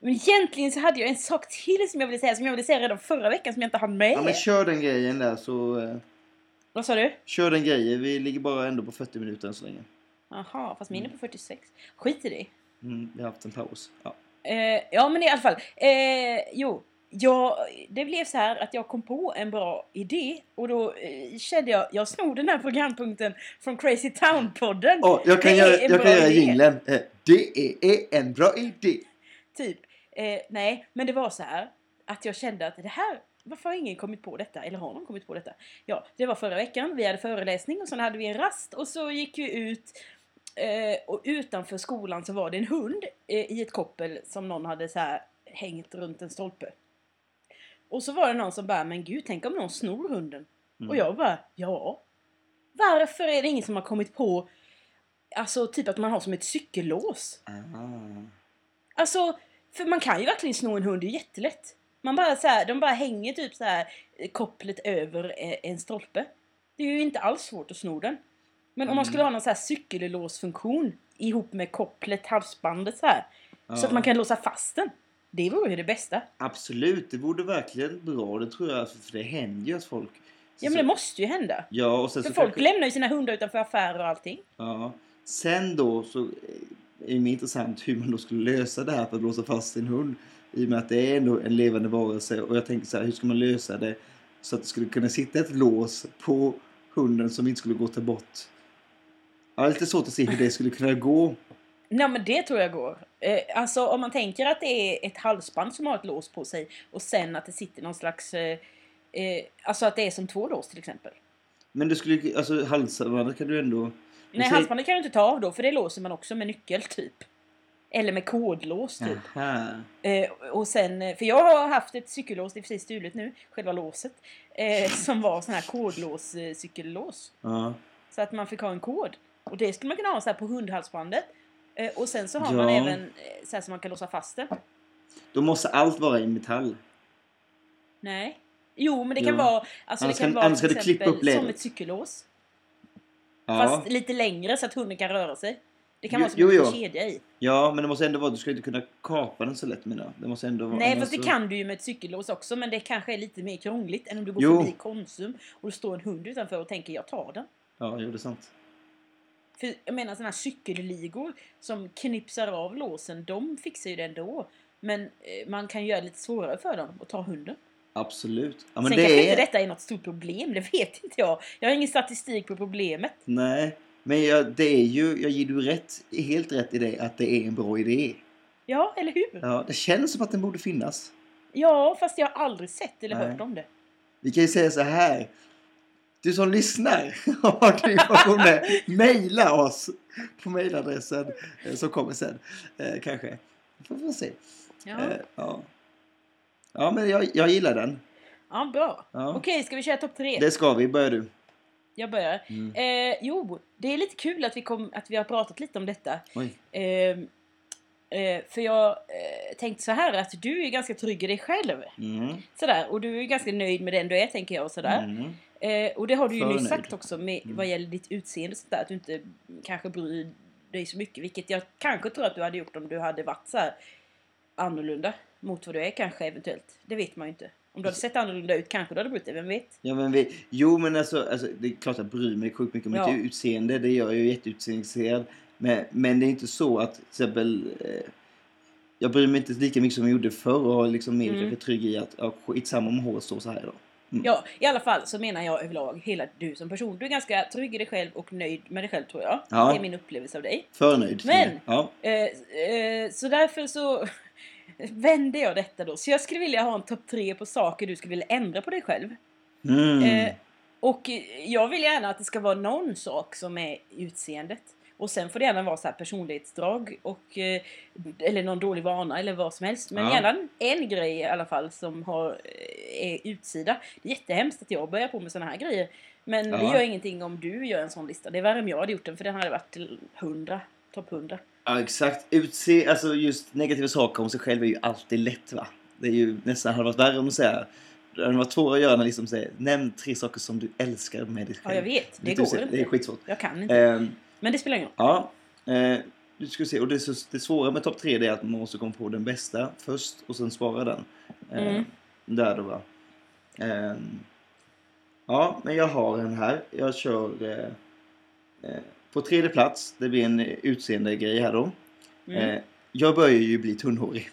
Men egentligen så hade jag en sak till som jag ville säga, som jag ville säga redan förra veckan som jag inte hann med. ja men kör den grejen där så, Vad sa du? kör den grejen. Vi ligger bara ändå på 40 minuter än så länge. Jaha, fast min är på 46. Skit i det. Mm, vi har haft en paus. Ja. Eh, ja, men i alla fall. Eh, jo, jag, det blev så här att jag kom på en bra idé och då eh, kände jag, jag snor den här programpunkten från Crazy Town-podden. Åh, jag kan Det göra, jag kan göra jinglen. Eh, Det är, är en bra idé. Typ. Eh, nej, men det var så här att jag kände att det här, varför har ingen kommit på detta? Eller har någon kommit på detta? Ja, det var förra veckan. Vi hade föreläsning och sen hade vi en rast och så gick vi ut eh, och utanför skolan så var det en hund eh, i ett koppel som någon hade så här hängt runt en stolpe. Och så var det någon som bara, men gud, tänk om någon snor hunden? Mm. Och jag bara, ja. Varför är det ingen som har kommit på Alltså typ att man har som ett cykellås? Ah. Alltså, för man kan ju verkligen sno en hund, det är jättelätt. Man bara så här, de bara hänger typ så här eh, kopplet över eh, en stolpe. Det är ju inte alls svårt att sno den. Men om man skulle ha någon så här cykellåsfunktion ihop med kopplet, halsbandet så här. Så att Ja. man kan låsa fast den. Det vore ju det bästa. Absolut, det vore verkligen bra. Det tror jag, för det händer ju att folk... Ja men det måste ju hända. Ja, och sen För så folk lämnar ju sina hundar utanför affärer och allting. Ja. Sen då så är det intressant hur man då skulle lösa det här för att låsa fast sin hund. I och med att det är ändå en levande varelse och jag tänker så här, hur ska man lösa det så att det skulle kunna sitta ett lås på hunden som inte skulle gå till bort. Jag har lite svårt att se hur det skulle kunna gå. Nej men det tror jag går. Eh, alltså om man tänker att det är ett halsband som har ett lås på sig och sen att det sitter någon slags... Eh, eh, alltså att det är som två lås till exempel. Men det skulle alltså halsbandet kan du ändå... Nej, halsbandet kan du inte ta av då för det låser man också med nyckel typ. Eller med kodlås typ. Eh, och sen, eh, för jag har haft ett cykellås, det är precis stulet nu, själva låset. Eh, <laughs> som var sån här kodlås, eh, cykellås. Ja. Så att man fick ha en kod. Och det skulle man kunna ha så på hundhalsbandet. Eh, och sen så har man Ja. även eh, så här som man kan låsa fast det. Då måste allt vara i metall. Nej. Jo, men det kan Jo. vara, alltså Annars det kan kan- vara till exempel som ett cykellås. Ja. Fast lite längre så att hunden kan röra sig. Det kan Jo- vara som jo, en jo. kedja i. ja, men det måste ändå vara... Du ska inte kunna kapa den så lätt menar jag. Det måste ändå vara... Nej, fast det så- kan du ju med ett cykellås också, men det kanske är lite mer krångligt än om du går Jo. förbi Konsum och det står en hund utanför och tänker jag tar den. Ja, jo, det är sant. För jag menar sådana här cykelligor som knipsar av låsen, de fixar ju det ändå. Men eh, man kan göra det lite svårare för dem att ta hunden. Absolut. Ja, men Sen kanske det inte är... detta är något stort problem, det vet inte jag. Jag har ingen statistik på problemet. Nej, men jag, det är ju... Jag ger du rätt, helt rätt i det att det är en bra idé. Ja, eller hur? Ja, det känns som att den borde finnas. Ja, fast jag har aldrig sett eller Nej. hört om det. Vi kan ju säga så här. Du som lyssnar, <laughs> har du informationen, mejla oss på mejladressen eh, som kommer sen. Eh, kanske. Får vi se. Ja, Eh, ja. ja, men jag, jag gillar den. ja bra. Ja. Okej, ska vi köra topp tre? Det ska vi. Börjar du. Jag börjar. Mm. Eh, jo, det är lite kul att vi, kom, att vi har pratat lite om detta. Eh, eh, för jag eh, tänkte så här att du är ganska trygg i dig själv. Mm. Sådär, och du är ganska nöjd med den du är tänker jag. Och, sådär. Mm. Eh, och det har du ju nyss sagt också med, Mm. vad gäller ditt utseende och sånt där, Att du inte kanske bryr dig så mycket. Vilket jag kanske tror att du hade gjort om du hade varit så här annorlunda mot vad du är kanske eventuellt. Det vet man ju inte. Om du hade sett annorlunda ut kanske du hade brytt dig, vem vet? Ja, men vi, jo, men alltså, alltså, det är klart att jag bryr mig sjukt mycket om Ja. mitt utseende. Det gör jag ju jätteutseendefixerad. Men, men det är inte så att till exempel... Eh, jag bryr mig inte lika mycket som jag gjorde förr och har liksom mer Mm. trygg i att ja, skitsamma om håret står så här då. Mm. Ja, i alla fall så menar jag överlag hela du som person. Du är ganska trygg i dig själv och nöjd med dig själv tror jag. Ja. Det är min upplevelse av dig. För nöjd. Men-. Ja. Eh, eh, så därför så vände jag detta då. Så jag skulle vilja ha en topp tre på saker du skulle vilja ändra på dig själv. Mm. Eh, och jag vill gärna att det ska vara någon sak som är utseendet. Och sen får det gärna vara så här personlighetsdrag och, eh, eller någon dålig vana eller vad som helst. Men Ja. gärna en grej i alla fall som har, eh, är utsida. Det är jättehemskt att jag börjar på med såna här grejer. Men det Ja. gör ingenting om du gör en sån lista. Det är värre om jag hade gjort den för den hade varit till 100. Topp 100. Ja, exakt. Utse, alltså just negativa saker om sig själv är ju alltid lätt va. Det är ju nästan hade varit värre om du säger det hade varit svårare att göra när liksom säger nämn tre saker som du älskar med dig själv. Ja, jag vet. Det Ditt går inte. Det är skitsvårt. Jag kan inte. Ehm, Men det spelar ingen roll. Ja, eh, du ska se. Och det, så, det svåra med topp tre det är att man måste komma på den bästa först och sen spara den. Eh, Mm. Där då va. Eh, ja, men jag har en här. Jag kör eh, eh, på tredje plats. Det blir en utseende grej här då. Mm. Eh, jag börjar ju bli tunnhårig.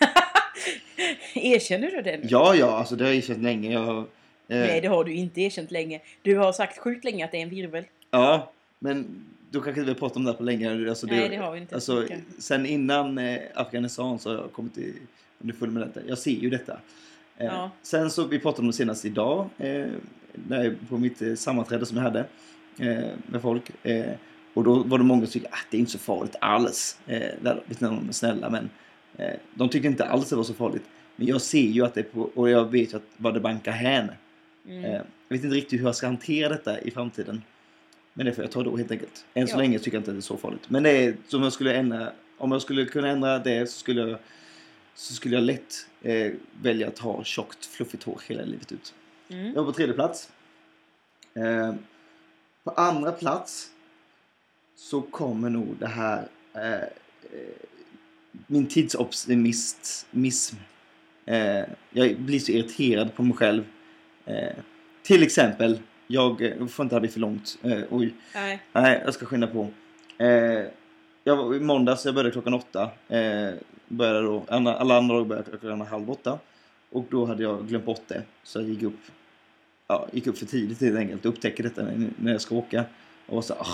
<laughs> Erkänner du det nu? Ja, ja, alltså det har jag erkänt länge. Jag, eh, Nej, det har du inte erkänt länge. Du har sagt sjukt länge att det är en virvel. Ja, men då kanske vi pratar om det här på länge. Alltså, Nej, det har vi inte. Alltså, sen innan eh, Afghanistan så har jag kommit i, underfull med detta. Jag ser ju detta. Eh, Ja. Sen så, vi pratade om det senast idag, eh, på mitt eh, sammanträde som jag hade med folk. Eh, och då var det många som tyckte att det är inte så farligt alls. Eh, där, de är snälla, men eh, de tyckte inte alls det var så farligt. Men jag ser ju att det är på, och jag vet ju att vad det bankar hän. Mm. Eh, jag vet inte riktigt hur jag ska hantera detta i framtiden. Men det får jag ta då helt enkelt. Än så Ja. länge tycker jag inte att det är så farligt. Men det är som jag skulle ändra. Om jag skulle kunna ändra det så skulle jag, så skulle jag lätt eh, välja att ha tjockt fluffigt hår hela livet ut. Mm. Jag var på tredje plats. Eh, på andra plats så kommer nog det här eh, eh, min tidsoptimism. Eh, jag blir så irriterad på mig själv. Eh, till exempel, jag får inte det här bli för långt. Eh, oj, Nej. nej, jag ska skynda på. Eh, jag var, I måndags, jag började klockan åtta. Eh, började då, alla, alla andra dagar började klockan halv åtta. Och då hade jag glömt bort det. Så jag gick upp, ja, gick upp för tidigt helt enkelt. Upptäcker detta när, jag ska åka. Och så ah,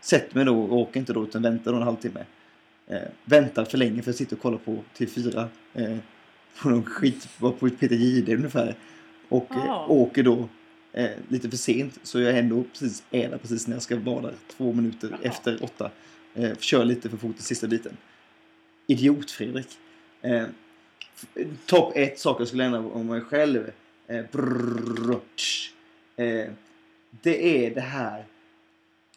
Sätt mig då och åker inte då utan väntar då en halvtimme. Eh, väntar för länge för att sitta och kolla på TV4. Eh, på någon skit, på Peter Jihde ungefär. Och eh, åker då eh, lite för sent. Så jag är ändå precis, är där precis när jag ska vara där. Två minuter Jaha. efter åtta. Eh, kör lite för fort i sista biten. Idiot Fredrik. Eh, f- Topp ett saker jag skulle ändra om mig själv. Eh, brrrr, tsch. eh, det är det här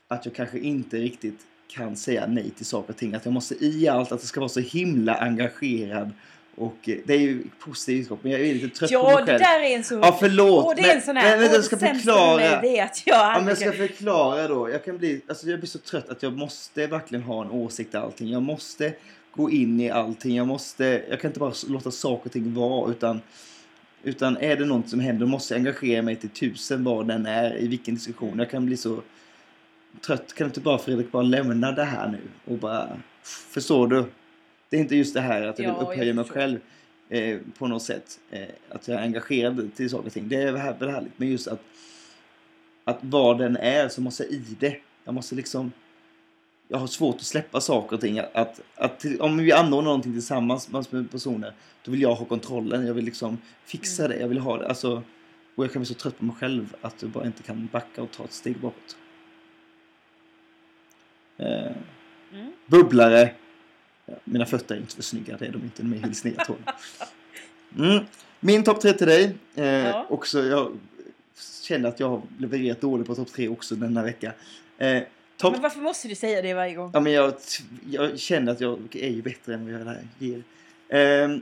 att jag kanske inte riktigt kan säga nej till saker och ting. Att jag måste i allt, att det ska vara så himla engagerad. Och eh, det är ju positivt, men jag är lite trött på Ja, mig det själv. där är en så... Ja, förlåt. Och det är en sån här... men, men jag ska det med förklara. mig, Det att jag Ja, men aldrig jag ska förklara då. Jag kan bli, alltså jag blir så trött att jag måste verkligen ha en åsikt i allting. Jag måste gå in i allting. Jag måste, jag kan inte bara låta saker och ting vara utan utan är det något som händer då måste jag engagera mig till tusen vad den är i vilken diskussion. Jag kan bli så trött. Kan inte bara Fredrik bara lämna det här nu och bara förstår du? Det är inte just det här att jag Ja, vill upphöja mig själv eh, på något sätt. Eh, att jag är engagerad till saker och ting. Det är väl väl härligt. Men just att att vad den är så måste jag i det. Jag måste liksom jag har svårt att släppa saker och ting. Att, att, att om vi anordnar någonting tillsammans med personer då vill jag ha kontrollen. Jag vill liksom fixa Mm. det. Jag vill ha det. Alltså, och jag kan bli så trött på mig själv att jag bara inte kan backa och ta ett steg bakåt. Eh, Mm. bubblare. Ja, mina fötter är inte för snygga. Det är de inte. De är helt sneda. <laughs> Mm. Min topp tre till dig. Eh, Ja. också, jag känner att jag har levererat dåligt på topp tre också denna vecka. Eh, topp Men varför måste du säga det varje gång? Ja, men jag, jag känner att jag är ju bättre än vad jag ger. Ehm,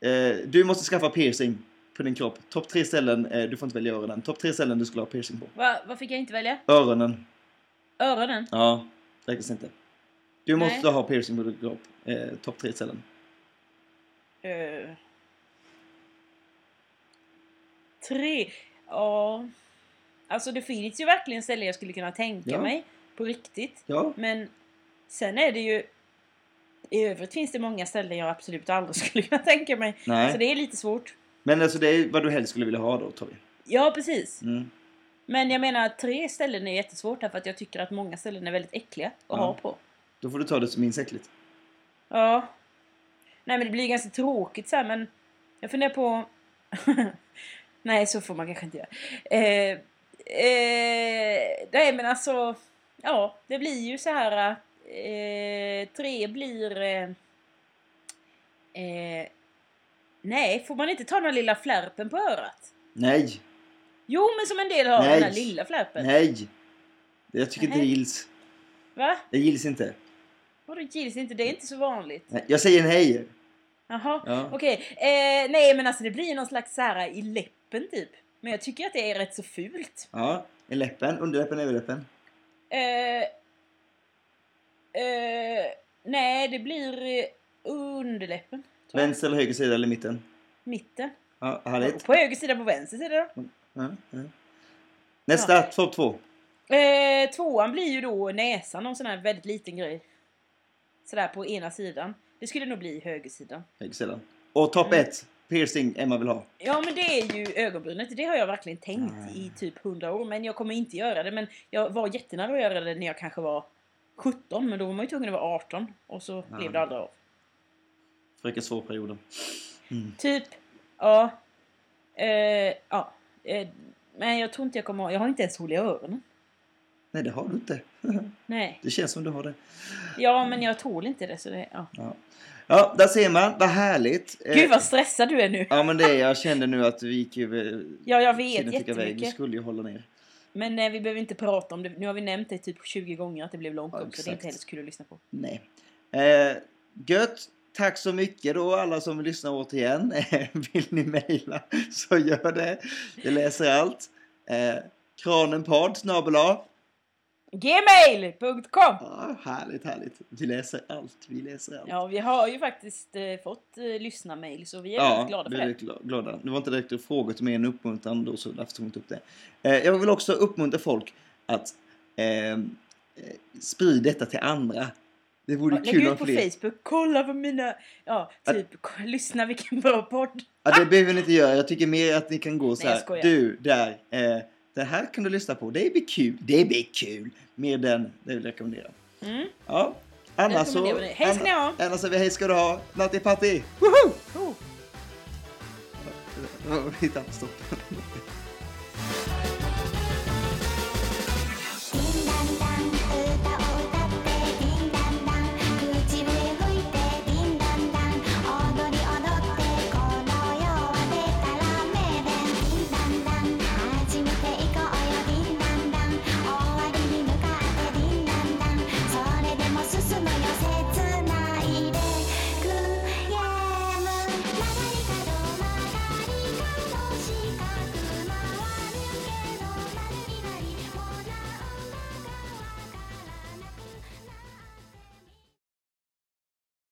eh, du måste skaffa piercing på din kropp. Topp tre ställen, eh, du får inte välja öronen. Topp tre ställen du skulle ha piercing på. Va, vad fick jag inte välja? Öronen, Öronen? ja, räknas inte. Du Nej. måste ha piercing på din kropp. Eh, Topp tre ställen. Eh. tre. Ja. Alltså det finns ju verkligen ställen jag skulle kunna tänka Ja. mig. På riktigt. Ja, Men sen är det ju... I övrigt finns det många ställen jag absolut aldrig <laughs> skulle kunna tänka mig. nej. Så det är lite svårt. Men alltså det är vad du helst skulle vilja ha då, Tobbe. Ja, precis. Mm. Men jag menar tre ställen är jättesvårt därför att jag tycker att många ställen är väldigt äckliga att Ja. ha på. Då får du ta det som minst äckligt. Ja. Nej men det blir ganska tråkigt så här, men jag funderar på... <laughs> Nej så får man kanske inte göra. Eh, eh, nej men alltså... Ja, det blir ju så här att eh, tre blir... Eh, eh, nej, får man inte ta den lilla flärpen på örat? Nej, Jo, men som en del har Nej. den här lilla flärpen. nej. Jag tycker inte det Nej. gills. Va? Det gills inte. Vadå gills inte? Det är inte så vanligt. Nej, Jag säger nej. Jaha, Ja. okej. Eh, nej men alltså det blir någon slags så här i läppen typ. Men jag tycker att det är rätt så fult. Ja, i läppen, underläppen, överläppen. Eh, eh, nej, det blir eh, underläppen. tror jag. Vänster eller höger sida eller mitten? Mitten. Ja, härligt. På höger sida, på vänster sida då. Ja, ja. Nästa, topp två. Eh, tvåan blir ju då näsan, någon sån här väldigt liten grej. Sådär på ena sidan. Det skulle nog bli högersidan. Höger sida. Och topp Mm. ett, piercing Emma vill ha. Ja men det är ju ögonbrynet. Det har jag verkligen tänkt Ah. i typ 100 år. Men jag kommer inte göra det. Men jag var jättenära att göra det när jag kanske var 17. Men då var man ju tvungen att vara 18. Och så Ah. blev det aldrig av. Fröken Svår-perioden. Mm. Typ, ja. Eh, ja. Eh, men jag tror inte jag kommer ha... Jag har inte ens hål i öronen. Nej, det har du inte. <laughs> Nej. Det känns som du har det. Ja men jag tål inte det så det... Ja. Ja, ja där ser man. Vad härligt. Eh, Gud vad stressad du är nu. Ja, men det är jag kände nu att vi gick ju... Ja jag vet tiden tickar iväg. Vi jättemycket. skulle ju hålla ner. Men eh, vi behöver inte prata om det. Nu har vi nämnt det typ 20 gånger att det blev långt Ja, också. Det är inte heller så kul att lyssna på. Nej. Eh, gött. Tack så mycket då alla som vill lyssna återigen. <laughs> vill ni mejla så gör det. Jag läser allt. Eh, kranenpodd snabel. Gmail.com Ja, härligt, härligt. Vi läser allt. Vi läser allt. Ja, vi har ju faktiskt eh, fått eh, lyssnarmail så vi är Ja, väldigt glada för vi är det. väldigt gla- glada. Det var inte direkt frågor till mig, en uppmuntran då, så därför tog jag inte upp det. Eh, jag vill också uppmuntra folk att eh, eh, sprida detta till andra. Det vore Ja, kul Lägg om ut på fler... Facebook, kolla på mina... Ja, typ, k- lyssna vilken bra podd. Ja, det behöver ni inte göra. Jag tycker mer att ni kan gå så Nej, jag här. Du, där. Eh, det här kan du lyssna på. Det blir kul. Det blir kul. Mer den, det vill jag rekommendera. Mm. Ja. Annars så... Hej ska ni ha! Annars säger vi hej ska du ha. Natti Patti! Woho! Oh. Ja, Hitta stopp.